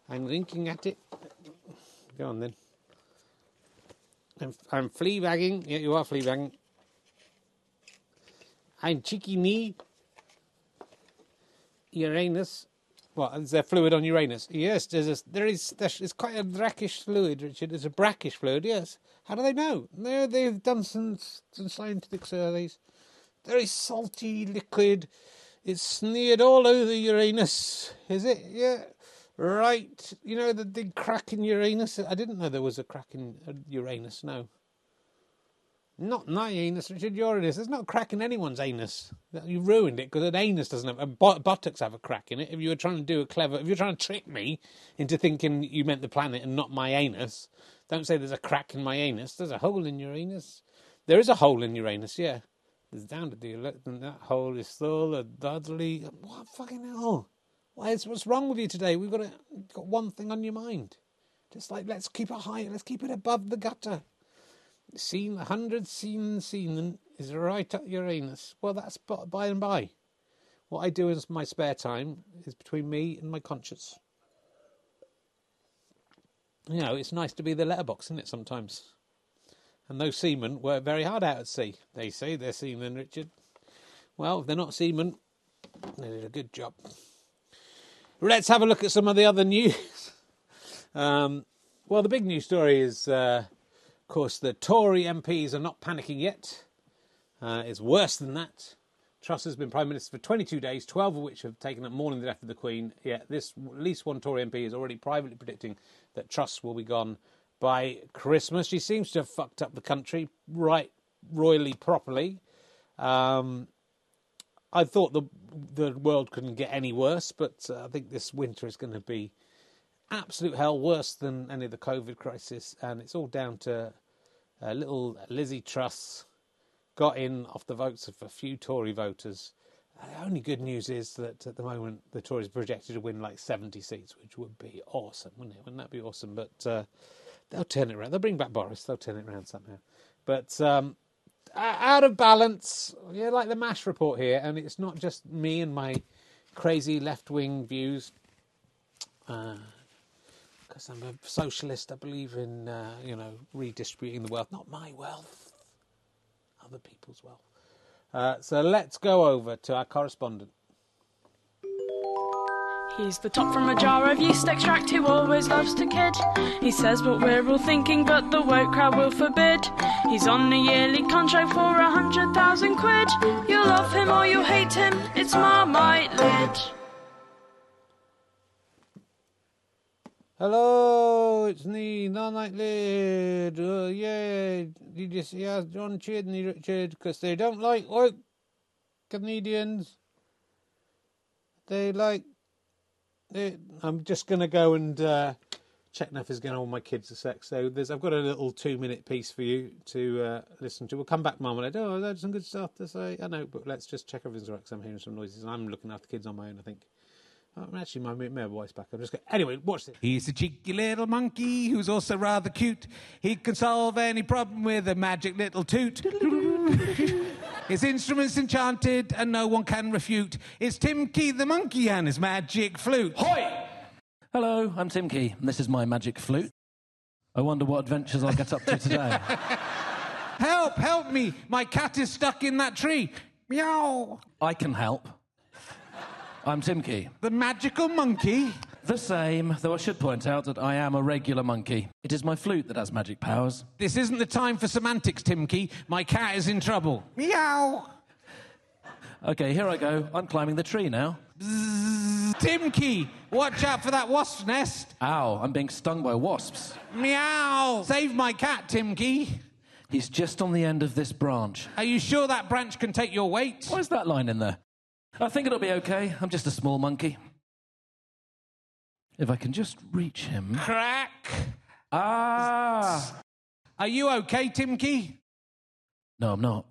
I'm winking at it. Go on then. I'm, I'm flea bagging. Yeah, you are flea bagging. I'm cheeky me. Uranus. What is there fluid on Uranus? Yes, there's a, there is there's quite a brackish fluid, Richard. It's a brackish fluid. Yes. How do they know? No, they've done some some scientific surveys. Very salty liquid. It's smeared all over Uranus. Is it? Yeah. Right, you know the big crack in Uranus. I didn't know there was a crack in uh, Uranus. No, not my anus, Richard. Uranus. There's not a crack in anyone's anus. You ruined it because an anus doesn't have. A but- buttocks have a crack in it. If you were trying to do a clever, if you're trying to trick me into thinking you meant the planet and not my anus, don't say there's a crack in my anus. There's a hole in Uranus. There is a hole in Uranus. Yeah, there's down to the elect, and that hole is full of Dudley. What fucking hell? Why is what's wrong with you today? We've got a, got one thing on your mind. Just like let's keep it high. Let's keep it above the gutter. Seen a hundred seen seen is right at Uranus. Well, that's by and by. What I do in my spare time is between me and my conscience. You know, it's nice to be the letterbox, isn't it? Sometimes. And those seamen work very hard out at sea. They say they're seamen, Richard. Well, if they're not seamen, they did a good job. Let's have a look at some of the other news. Um, well, the big news story is, uh, of course, the Tory MPs are not panicking yet. Uh, it's worse than that. Truss has been Prime Minister for 22 days, 12 of which have taken up mourning the death of the Queen. Yet, this at least one Tory MP is already privately predicting that Truss will be gone by Christmas. She seems to have fucked up the country right royally properly. Um, I thought the the world couldn't get any worse, but uh, I think this winter is going to be absolute hell, worse than any of the COVID crisis, and it's all down to uh, little Lizzie Truss got in off the votes of a few Tory voters. Uh, the only good news is that at the moment the Tories are projected to win like 70 seats, which would be awesome, wouldn't it? Wouldn't that be awesome? But uh, they'll turn it around. They'll bring back Boris. They'll turn it around somehow. But um, out of balance, yeah, like the MASH report here, and it's not just me and my crazy left wing views. Because I'm a socialist, I believe in uh, you know redistributing the wealth, not my wealth, other people's wealth. Uh, so let's go over to our correspondent. He's the top from a jar of yeast extract who always loves to kid. He says what we're all thinking, but the woke crowd will forbid. He's on a yearly contract for a hundred thousand quid. You love him or you hate him, it's Marmite Lid. Hello, it's me, Non-Night Lid. Uh, yeah, you see us, John Chidney, Richard? Because they don't like woke Canadians. They like. They, I'm just going to go and uh, check Neffy's going on with my kids a sec. So I've got a little two-minute piece for you to uh, listen to. We'll come back, Marmalade. Oh, there's some good stuff to say. I know, but let's just check everything's right 'cause I'm hearing some noises and I'm looking after kids on my own, I think. Oh, actually, my, voice back. I'm just going. Anyway, watch this. He's a cheeky little monkey who's also rather cute. He can solve any problem with a magic little toot. his instrument's enchanted and no one can refute. It's Tim Key the monkey and his magic flute. Hoi! Hello, I'm Tim Key, and this is my magic flute. I wonder what adventures I'll get up to today. Help! Help me! My cat is stuck in that tree. Meow. I can help. I'm Tim Key. The magical monkey. The same, though I should point out that I am a regular monkey. It is my flute that has magic powers. This isn't the time for semantics, Tim Key. My cat is in trouble. Meow. Okay, here I go. I'm climbing the tree now. Tim Key, watch out for that wasp nest. Ow, I'm being stung by wasps. Meow. Save my cat, Tim Key. He's just on the end of this branch. Are you sure that branch can take your weight? Why is that line in there? I think it'll be okay. I'm just a small monkey. If I can just reach him. Crack. Ah! Are you okay, Tim Key? No, I'm not.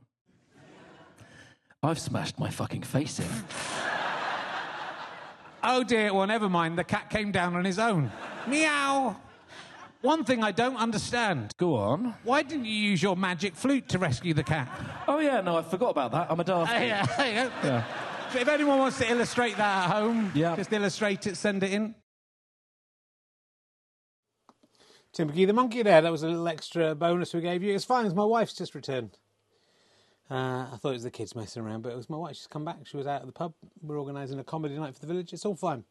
I've smashed my fucking face in. Oh dear, well, never mind. The cat came down on his own. Meow. One thing I don't understand. Go on. Why didn't you use your magic flute to rescue the cat? Oh, yeah, no, I forgot about that. I'm a daft. kid. yeah. Yeah. If anyone wants to illustrate that at home, Yeah. just illustrate it, send it in. Timothy the monkey there, that was a little extra bonus we gave you. It's fine, it's my wife's just returned. Uh, I thought it was the kids messing around, but it was my wife. She's come back. She was out at the pub. We're organising a comedy night for the village. It's all fine.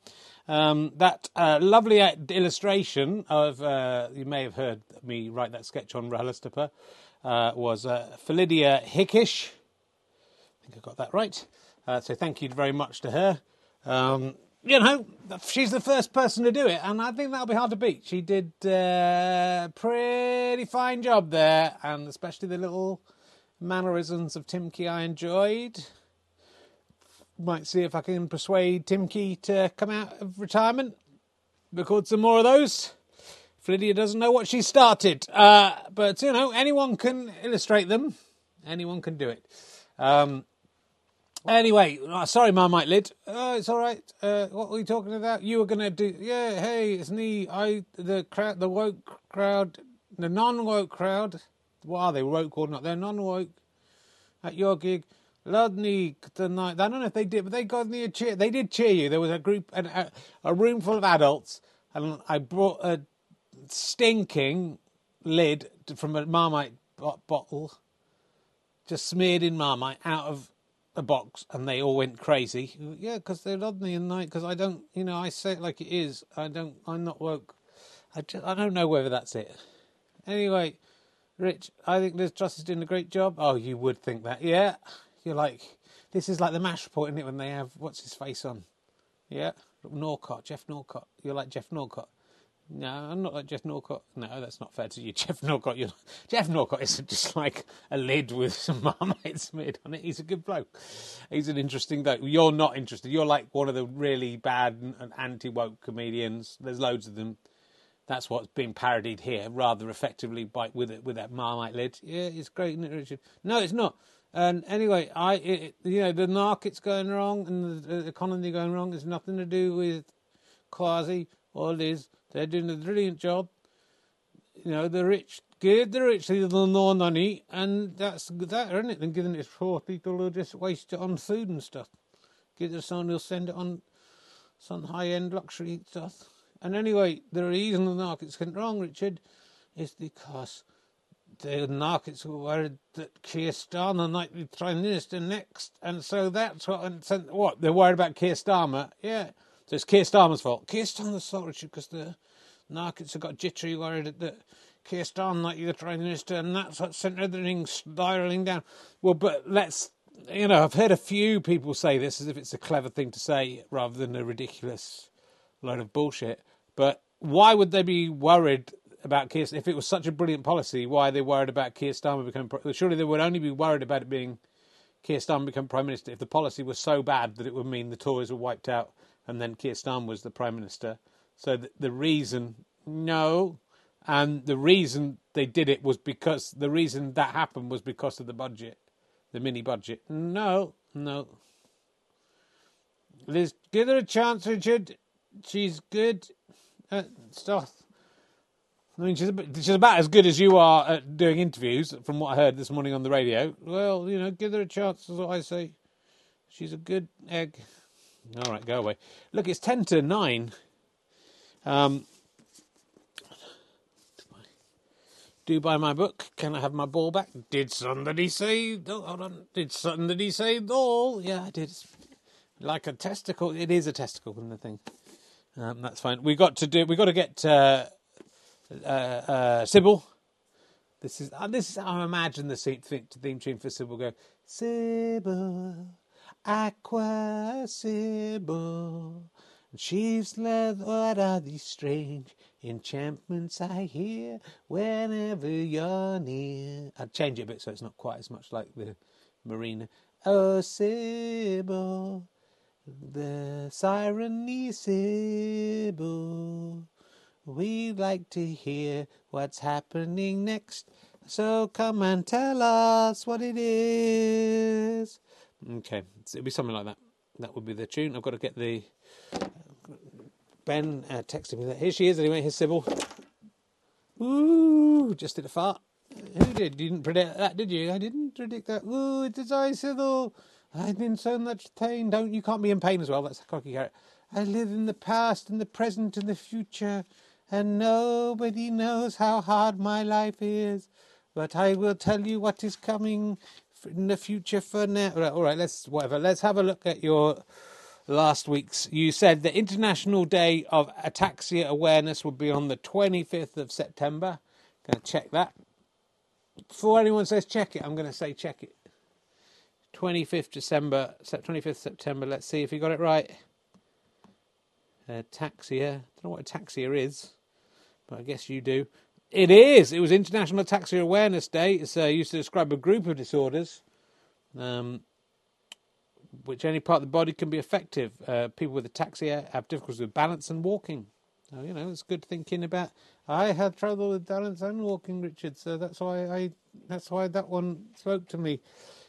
Um, that uh, lovely uh, illustration of, uh, you may have heard me write that sketch on RHLSTP, uh was uh, Philidia Hickish. I think I got that right. Uh, so thank you very much to her. Um, you know, she's the first person to do it, and I think that'll be hard to beat. She did uh, pretty fine job there, and especially the little mannerisms of Tim Key I enjoyed. Might see if I can persuade Tim Key to come out of retirement, record some more of those. If Lydia doesn't know what she started, uh, but you know, anyone can illustrate them. Anyone can do it. Um, Anyway, sorry, Marmite Lid. Oh, it's all right. Uh, what were we talking about? You were going to do. Yeah, hey, it's me. I the crowd, the woke crowd, the non-woke crowd. What are they? Woke or not? They're non-woke. At your gig, Ludney tonight. I don't know if they did, but they got me a cheer. They did cheer you. There was a group, a, a room full of adults, and I brought a stinking lid from a Marmite bottle, just smeared in Marmite out of a box and they all went crazy. Yeah, because they're Rodney and night. Because I don't, you know, I say it like it is. I don't. I'm not woke. I just, I don't know whether that's it. Anyway, Rich, I think Liz Truss is doing a great job. Oh, you would think that, yeah. You're like, this is like the Mash report, isn't it? When they have what's his face on, yeah, Norcott, Geoff Norcott. You're like Geoff Norcott. No, I'm not like Geoff Norcott. No, that's not fair to you, Geoff Norcott. You're, Geoff Norcott isn't just like a lid with some Marmite smeared on it. He's a good bloke. He's an interesting bloke. You're not interested. You're like one of the really bad and anti woke comedians. There's loads of them. That's what's being parodied here, rather effectively by with it with that Marmite lid. Yeah, it's great, isn't it, Richard? No, it's not. And anyway, I, it, you know, the market's going wrong and the economy going wrong. It's nothing to do with Kwasi or Liz they're doing a brilliant job. You know, the rich give the rich a little more money, and that's that, isn't it? Than giving it to poor people who just waste it on food and stuff. Give it to someone who'll send it on some high end luxury stuff. And anyway, the reason the market's went wrong, Richard, is because the markets were worried that Keir Starmer might be Prime Minister next, and so that's what. And so, what they're worried about Keir Starmer, yeah. So it's Keir Starmer's fault. Keir Starmer's fault, Richard, because the markets have got jittery, worried that Keir Starmer might be the Prime Minister, and that's what sent everything spiralling down. Well, but let's, you know, I've heard a few people say this as if it's a clever thing to say rather than a ridiculous load of bullshit. But why would they be worried about Keir? If it was such a brilliant policy, why are they worried about Keir Starmer becoming? Surely they would only be worried about it being Keir Starmer become Prime Minister if the policy was so bad that it would mean the Tories were wiped out and then Keir Starmer was the Prime Minister. So the, the reason, no, and the reason they did it was because the reason that happened was because of the budget, the mini budget. No, no. Liz, give her a chance, Richard. She's good at stuff. I mean, she's, she's about as good as you are at doing interviews, from what I heard this morning on the radio. Well, you know, give her a chance, is what I say. She's a good egg. All right, go away. Look, it's 10 to 9. Um, do buy my book. Can I have my ball back? Did somebody say? Oh, hold on. Did somebody say ball? Yeah, I did. Like a testicle. It is a testicle in the thing. Um, that's fine. We got to do. We got to get uh, uh, uh, Sybil. This is uh, this is I imagine the theme tune for Sybil go. Sybil. Aqua Sybil. She's led, what are these strange enchantments I hear whenever you're near? I'd change it a bit so it's not quite as much like the marina. Oh, Sybil, the siren Sybil. We'd like to hear what's happening next, so come and tell us what it is. Okay, so it'll be something like that. That would be the tune. I've got to get the. Ben uh, me that. Here she is anyway, here's Sybil. Ooh, just did a fart. Who did? You didn't predict that, did you? I didn't predict that. Ooh, it is I, Sybil. I've been so much pain. Don't you can't be in pain as well. That's a cocky carrot. I live in the past, and the present, and the future, and nobody knows how hard my life is. But I will tell you what is coming in the future for now. Right, all right, let's whatever. Let's have a look at your last week's. You said the International Day of Ataxia Awareness would be on the 25th of September. Going to check that. Before anyone says check it, I'm going to say check it. 25th December, 25th September. Let's see if you got it right. Ataxia. Don't know what ataxia is, but I guess you do. It is. It was International Ataxia Awareness Day. It's uh, used to describe a group of disorders, um, which any part of the body can be effective. Uh, people with ataxia have difficulties with balance and walking. So, you know, it's good thinking about. I had trouble with balance and walking, Richard. So that's why I. That's why that one spoke to me.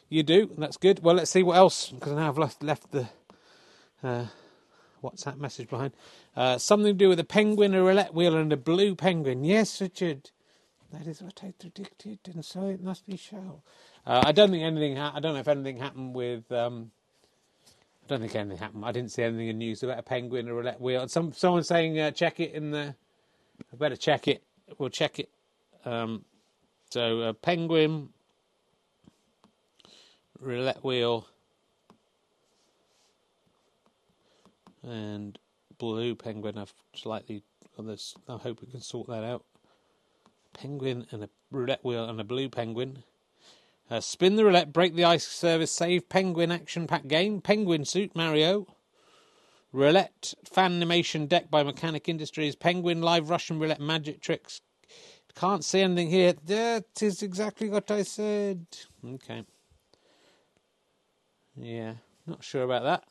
You do. That's good. Well, let's see what else because now I've left left the. Uh, WhatsApp message behind. Uh, something to do with a penguin, a roulette wheel, and a blue penguin. Yes, Richard. That is what I predicted, and so it must be so. Uh, I don't think anything. Ha- I don't know if anything happened with. Um, I don't think anything happened. I didn't see anything in news about a penguin, a roulette wheel. Some someone saying uh, check it in the. I better check it. We'll check it. Um, so penguin, roulette wheel, and blue penguin. I've slightly. I hope we can sort that out. Penguin and a roulette wheel and a blue penguin. Uh, spin the roulette, break the ice service, save penguin action pack game, penguin suit Mario. Roulette fan animation deck by Mechanic Industries, penguin live Russian roulette magic tricks. Can't see anything here. That is exactly what I said. Okay. Yeah, not sure about that.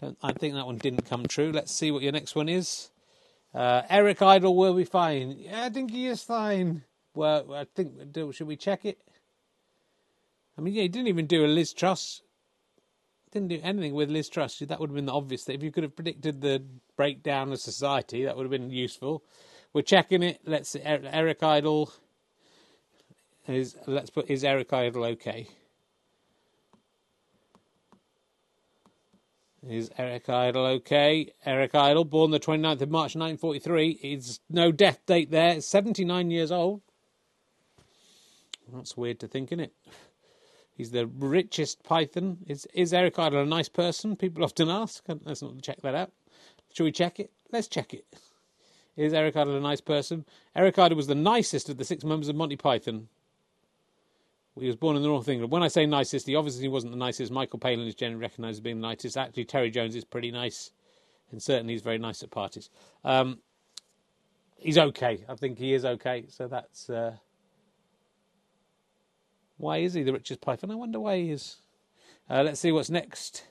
Don't, I think that one didn't come true. Let's see what your next one is. Uh, Eric Idle will be fine. Yeah, I think he is fine. Well, I think should we check it? I mean, yeah, he didn't even do a Liz Truss. Didn't do anything with Liz Truss. That would have been the obvious. That if you could have predicted the breakdown of society, that would have been useful. We're checking it. Let's see. Eric Idle is. Let's put is Eric Idle okay? Is Eric Idle okay? Eric Idle, born the 29th of March 1943. Is no death date there. 79 years old. That's weird to think, isn't it? He's the richest Python. Is is Eric Idle a nice person? People often ask. Let's not check that out. Shall we check it? Let's check it. Is Eric Idle a nice person? Eric Idle was the nicest of the six members of Monty Python. He was born in the north England. When I say nicest, he obviously wasn't the nicest. Michael Palin is generally recognised as being the nicest. Actually, Terry Jones is pretty nice, and certainly he's very nice at parties. Um, he's okay. I think he is okay. So that's uh, why is he the richest python? I wonder why he is. Uh, let's see what's next.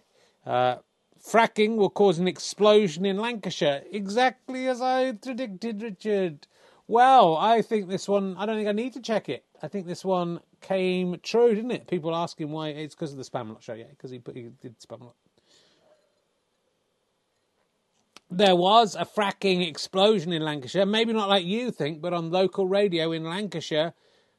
Uh, fracking will cause an explosion in Lancashire, exactly as I predicted, Richard. Well, I think this one. I don't think I need to check it. I think this one came true, didn't it? People asking why it's because of the Spamalot show, yeah, because he, he did. There was a fracking explosion in Lancashire. Maybe not like you think, but on local radio in Lancashire,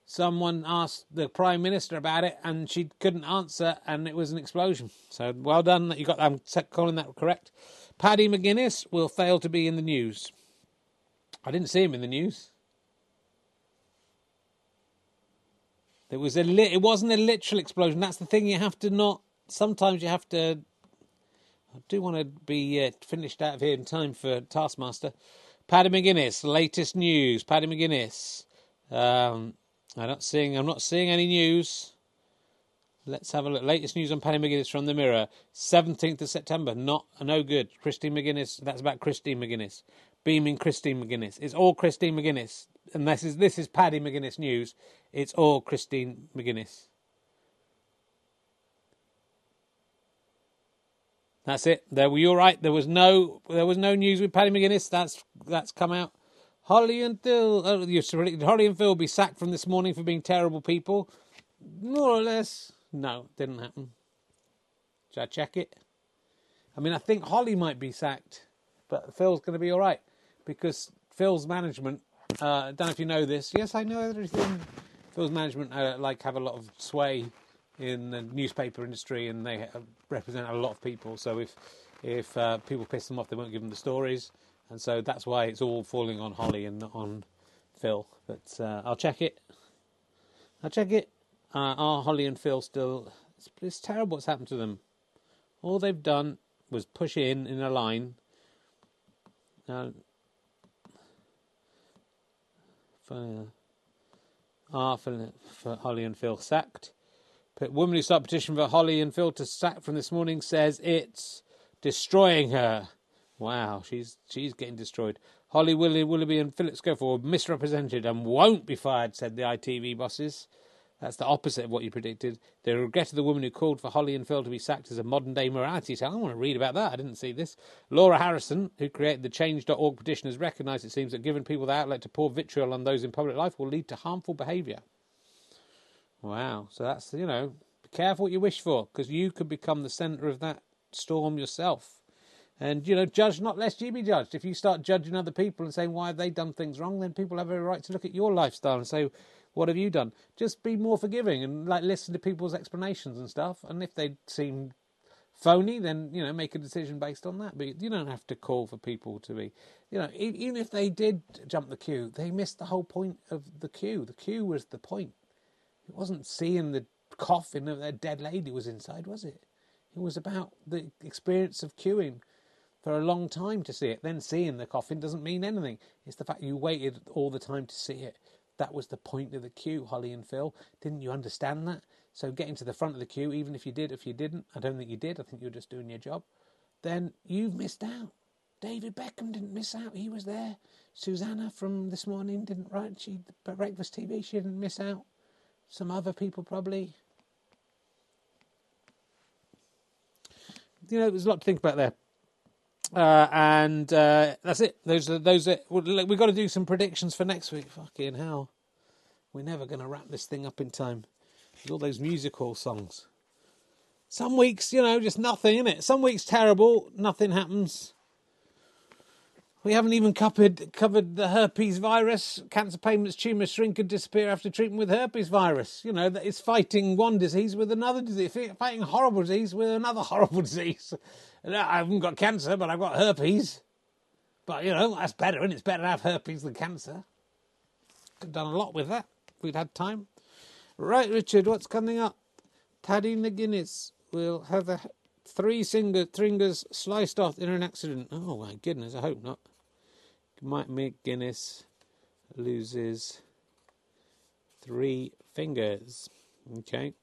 someone asked the Prime Minister about it and she couldn't answer, and it was an explosion. So well done that you got. I'm calling that correct. Paddy McGuinness will fail to be in the news. I didn't see him in the news. It was a li- it wasn't a literal explosion. That's the thing. You have to not. Sometimes you have to. I do want to be uh, finished out of here in time for Taskmaster. Paddy McGuinness, latest news. Paddy McGuinness. Um, I'm not seeing. I'm not seeing any news. Let's have a look. Latest news on Paddy McGuinness from the Mirror. 17th of September. Not no good. Christine McGuinness. That's about Christine McGuinness. Beaming Christine McGuinness. It's all Christine McGuinness. And this is this is Paddy McGuinness news. It's all Christine McGuinness. That's it. There were you right. There was no there was no news with Paddy McGuinness. That's that's come out. Holly and Phil. Oh, you Holly and Phil will be sacked from this morning for being terrible people. More or less. No, didn't happen. Should I check it? I mean, I think Holly might be sacked, but Phil's going to be all right because Phil's management. Uh, I don't know if you know this. Yes, I know everything. Phil's management uh, like have a lot of sway in the newspaper industry, and they represent a lot of people. So if if uh, people piss them off, they won't give them the stories, and so that's why it's all falling on Holly and not on Phil. But uh, I'll check it. I'll check it. Uh, are Holly and Phil still? It's, it's terrible what's happened to them. All they've done was push in in a line. Uh, for, for, for Holly and Phil sacked. But woman who started petition for Holly and Phil to sack from this morning says it's destroying her. Wow, she's she's getting destroyed. Holly Willoughby and Philip Schofield misrepresented and won't be fired, said the ITV bosses. That's the opposite of what you predicted. They regretted the woman who called for Holly and Phil to be sacked as a modern day morality tale. I want to read about that. I didn't see this. Laura Harrison, who created the Change.org petition, has recognised it seems that giving people the outlet to pour vitriol on those in public life will lead to harmful behaviour. Wow. So that's, you know, be careful what you wish for because you could become the centre of that storm yourself. And, you know, judge not lest you be judged. If you start judging other people and saying, why have they done things wrong, then people have a right to look at your lifestyle and say, what have you done? Just be more forgiving and, like, listen to people's explanations and stuff. And if they seem phony, then, you know, make a decision based on that. But you don't have to call for people to be, you know, even if they did jump the queue, they missed the whole point of the queue. The queue was the point. It wasn't seeing the coffin of that dead lady was inside, was it? It was about the experience of queuing for a long time to see it. Then seeing the coffin doesn't mean anything. It's the fact you waited all the time to see it. That was the point of the queue, Holly and Phil. Didn't you understand that? So getting to the front of the queue, even if you did, if you didn't, I don't think you did. I think you were just doing your job. Then you've missed out. David Beckham didn't miss out. He was there. Susanna from this morning didn't write. She breakfast TV. She didn't miss out. Some other people probably. You know, there's a lot to think about there. Uh, and uh, that's it. Those are those. Are, we've got to do some predictions for next week. Fucking hell, we're never going to wrap this thing up in time. There's all those music hall songs. Some weeks, you know, just nothing in it. Some weeks terrible, nothing happens. We haven't even covered covered the herpes virus. Cancer payments, tumours shrink and disappear after treatment with herpes virus. You know, that it's fighting one disease with another disease, fighting horrible disease with another horrible disease. I haven't got cancer, but I've got herpes. But, you know, that's better, and it's better to have herpes than cancer. Could have done a lot with that if we'd had time. Right, Richard, what's coming up? Paddy McGuinness will have a three finger, fingers sliced off in an accident. Oh, my goodness, I hope not. Mike McGuinness loses three fingers. Okay.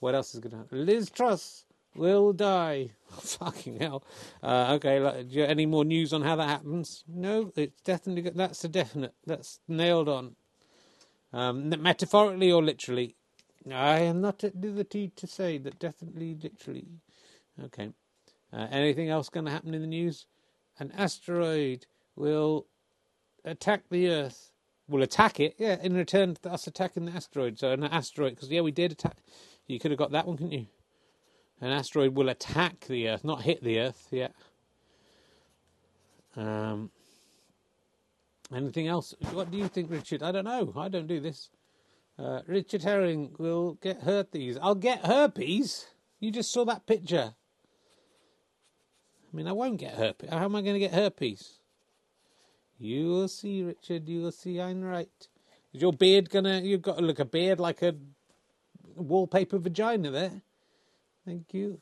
What else is going to happen? Liz Truss will die. fucking hell. Uh, okay, any more news on how that happens? No, it's definitely that's a definite. That's nailed on. Um, metaphorically or literally, I am not at liberty to say that. Definitely, literally. Okay. Uh, anything else going to happen in the news? An asteroid will attack the Earth. Will attack it, yeah, in return to us attacking the asteroid. So an asteroid, because yeah, we did attack. You could have got that one, couldn't you? An asteroid will attack the Earth, not hit the Earth Yeah. Um, anything else? What do you think, Richard? I don't know. I don't do this. Uh, Richard Herring will get herpes. I'll get herpes. You just saw that picture. I mean, I won't get herpes. How am I going to get herpes? You will see, Richard. You will see. I'm right. Is your beard gonna? You've got look a beard like a wallpaper vagina there. Thank you.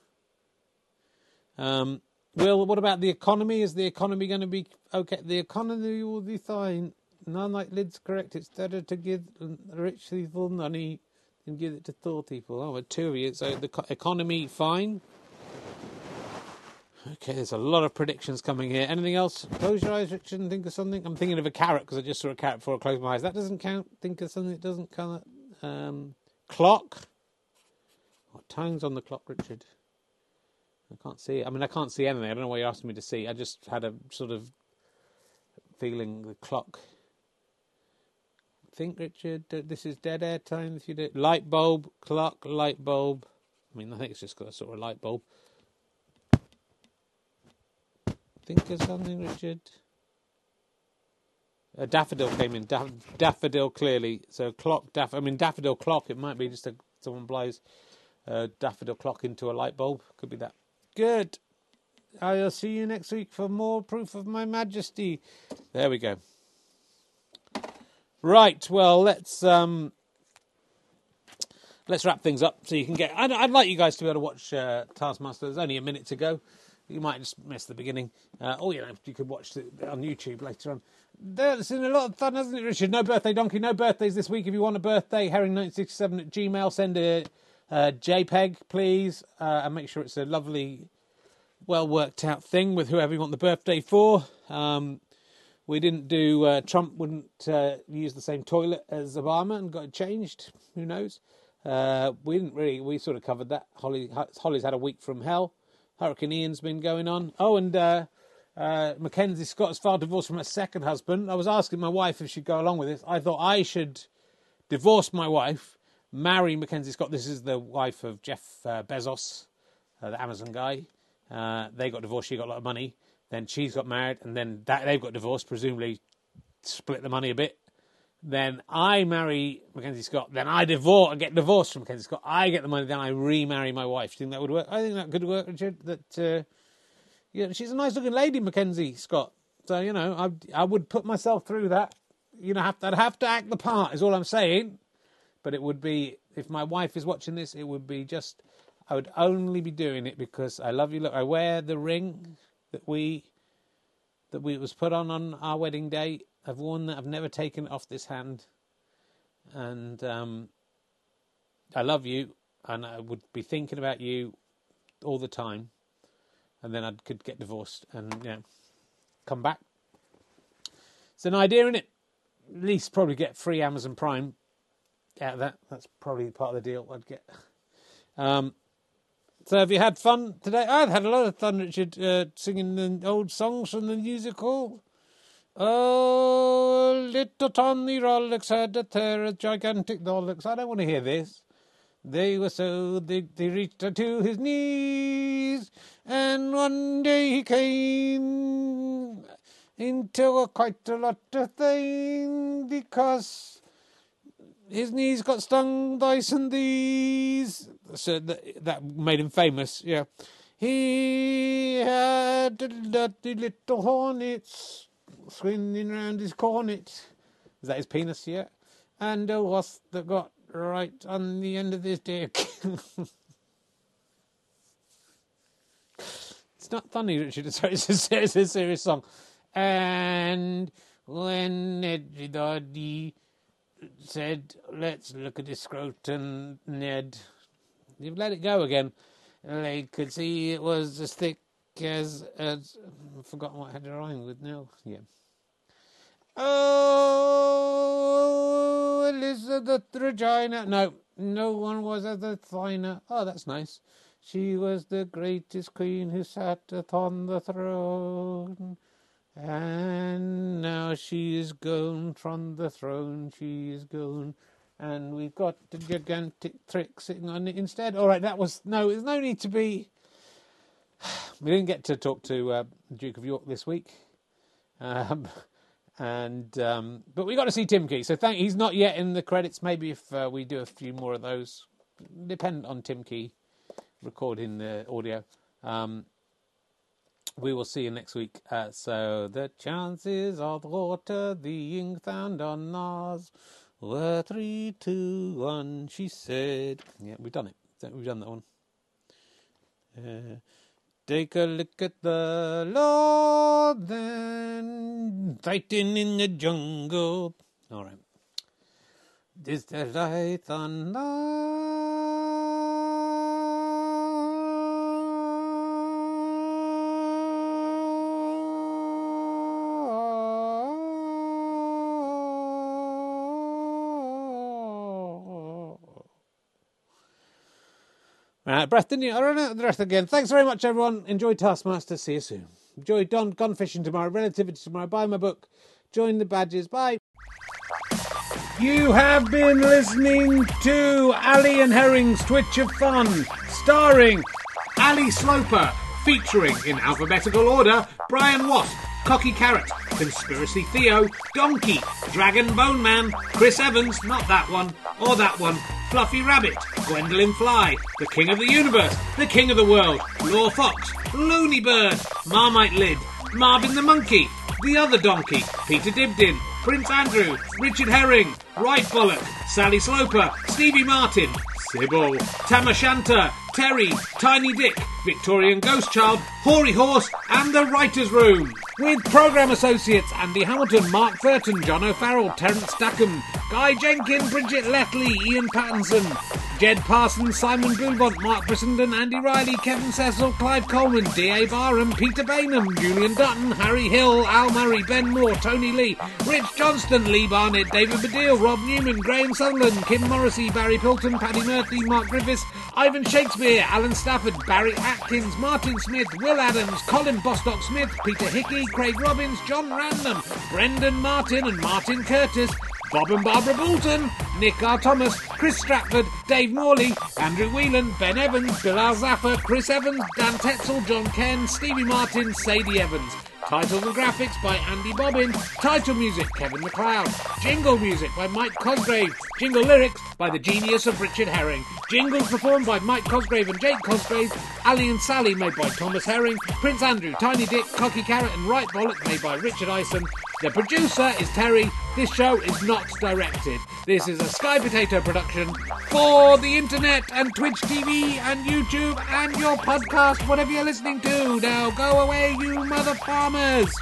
Um, Will, what about the economy? Is the economy going to be okay? The economy will be fine. None like Lid's correct. It's better to give rich people money than give it to poor people. Oh, two of you. So the economy fine. Okay, there's a lot of predictions coming here. Anything else? Close your eyes, Richard, and think of something. I'm thinking of a carrot because I just saw a carrot before I closed my eyes. That doesn't count. Think of something that doesn't count. Um, clock. What time's on the clock, Richard? I can't see. I mean, I can't see anything. I don't know what you're asking me to see. I just had a sort of feeling the clock. Think, Richard, this is dead air time. If you do light bulb, clock, light bulb. I mean, I think it's just got a sort of light bulb. Think of something, Richard. A daffodil came in. daffodil clearly. So clock, daff. I mean, daffodil clock. It might be just a someone blows a daffodil clock into a light bulb. Could be that. Good. I'll see you next week for more proof of my majesty. There we go. Right. Well, let's um, let's wrap things up so you can get. I'd, I'd like you guys to be able to watch uh, Taskmaster. There's only a minute to go. You might just miss the beginning. Uh, or you know, you could watch it on YouTube later on. That's been a lot of fun, hasn't it, Richard? No birthday donkey, no birthdays this week. If you want a birthday, herring1967 at Gmail. Send a JPEG, please, uh, and make sure it's a lovely well worked out thing with whoever you want the birthday for. Um, we didn't do. Uh, Trump wouldn't uh, use the same toilet as Obama and got it changed. Who knows? Uh, we didn't really. We sort of covered that. Holly, Holly's had a week from hell. Hurricane Ian's been going on. Oh, and uh, uh, Mackenzie Scott has filed divorce from her second husband. I was asking my wife if she'd go along with this. I thought I should divorce my wife, marry Mackenzie Scott. This is the wife of Jeff uh, Bezos, uh, the Amazon guy. Uh, they got divorced. She got a lot of money. Then she's got married, and then that, they've got divorced. Presumably, split the money a bit. Then I marry Mackenzie Scott. Then I divorce, and get divorced from Mackenzie Scott. I get the money. Then I remarry my wife. Do you think that would work? I think that could work, Richard. That uh, yeah, she's a nice looking lady, Mackenzie Scott. So you know, I I would put myself through that. You know, have to, I'd have to act the part. Is all I'm saying. But it would be if my wife is watching this, it would be just. I would only be doing it because I love you. Look, I wear the ring that we that we was put on on our wedding day. I've worn that. I've never taken it off this hand, and um, I love you, and I would be thinking about you all the time, and then I could get divorced and you know come back. It's an idea, in it. At least probably get free Amazon Prime out of that. That's probably part of the deal I'd get. Um, so have you had fun today? I've had a lot of fun, Richard, uh, singing the old songs from the musical. Oh, little Tommy Rolex had a of gigantic Rolex. I don't want to hear this. They were so big they reached to his knees, and one day he came into a quite a lot of things because his knees got stung by some these. So that, that made him famous. Yeah, he had dirty little hornets swinging around his cornet. Is that his penis? Yeah, and uh, a wasp that got right on the end of his dick. it's not funny, Richard. It's a, it's a serious song. And when everybody said, let's look at his scrotum, Ned. You've let it go again. They could see it was as thick as, as I've forgotten what I had to rhyme with now. Yeah. Oh, Elizabeth Regina. No, no one was as a finer. Oh, that's nice. She was the greatest queen who sat upon the throne. And now she is gone from the throne, she is gone. And we've got the gigantic trick sitting on it instead. All right, that was no. There's no need to be. We didn't get to talk to uh, Duke of York this week, um, and um, but we got to see Tim Key. So thank. He's not yet in the credits. Maybe if uh, we do a few more of those, dependent on Tim Key recording the audio. Um, we will see you next week. Uh, so the chances of water being found on Mars were three, two, one. She said, "Yeah, we've done it. We've done that one." Uh, take a look at the Lord, then fighting in the jungle. All right. This the light on Uh, didn't you? Don't know the rest again. Thanks very much, everyone. Enjoy Taskmaster. See you soon. Enjoy Don Gone Fishing tomorrow, Relativity tomorrow. Buy my book. Join the badges. Bye. You have been listening to Ali and Herring's Twitch of Fun, starring Ali Sloper, featuring in alphabetical order Brian Wasp, Cocky Carrot, Conspiracy Theo, Donkey, Dragon Bone Man, Chris Evans, not that one, or that one, Fluffy Rabbit, Gwendolyn Fly, the King of the Universe, the King of the World, Law Fox, Looney Bird, Marmite Lid, Marvin the Monkey, the Other Donkey, Peter Dibdin, Prince Andrew, Richard Herring, Right Bollock, Sally Sloper, Stevie Martin, Sybil, Tamashanta, Terry, Tiny Dick, Victorian Ghost Child, Hoary Horse, and The Writer's Room. With programme associates Andy Hamilton, Mark Burton, John O'Farrell, Terence Stackham, Guy Jenkin, Bridget Letley, Ian Pattinson, Jed Parsons, Simon Boulevant, Mark Brissenden, Andy Riley, Kevin Cecil, Clive Coleman, D.A. Barham, Peter Baynham, Julian Dutton, Harry Hill, Al Murray, Ben Moore, Tony Lee, Rich Johnston, Lee Barnett, David Baddiel, Rob Newman, Graham Sutherland, Kim Morrissey, Barry Pilton, Paddy Murphy, Mark Griffiths, Ivan Shakespeare, Alan Stafford, Barry Atkins, Martin Smith, Will Adams, Colin Bostock Smith, Peter Hickey, Craig Robbins, John Random, Brendan Martin and Martin Curtis, Bob and Barbara Boulton, Nick R. Thomas, Chris Stratford, Dave Morley, Andrew Whelan, Ben Evans, Bilal Zafar, Chris Evans, Dan Tetsell, John Ken, Stevie Martin, Sadie Evans. Titles and graphics by Andy Bobbin. Title music Kevin MacLeod. Jingle music by Mike Cosgrave. Jingle lyrics by the genius of Richard Herring. Jingles performed by Mike Cosgrave and Jake Cosgrave. Ali and Sally made by Thomas Herring. Prince Andrew, Tiny Dick, Cocky Carrot and Right Bollock made by Richard Ison. The producer is Terry. This show is not directed. This is a Sky Potato production for the internet and Twitch TV and YouTube and your podcast, whatever you're listening to. Now go away, you mother farmers.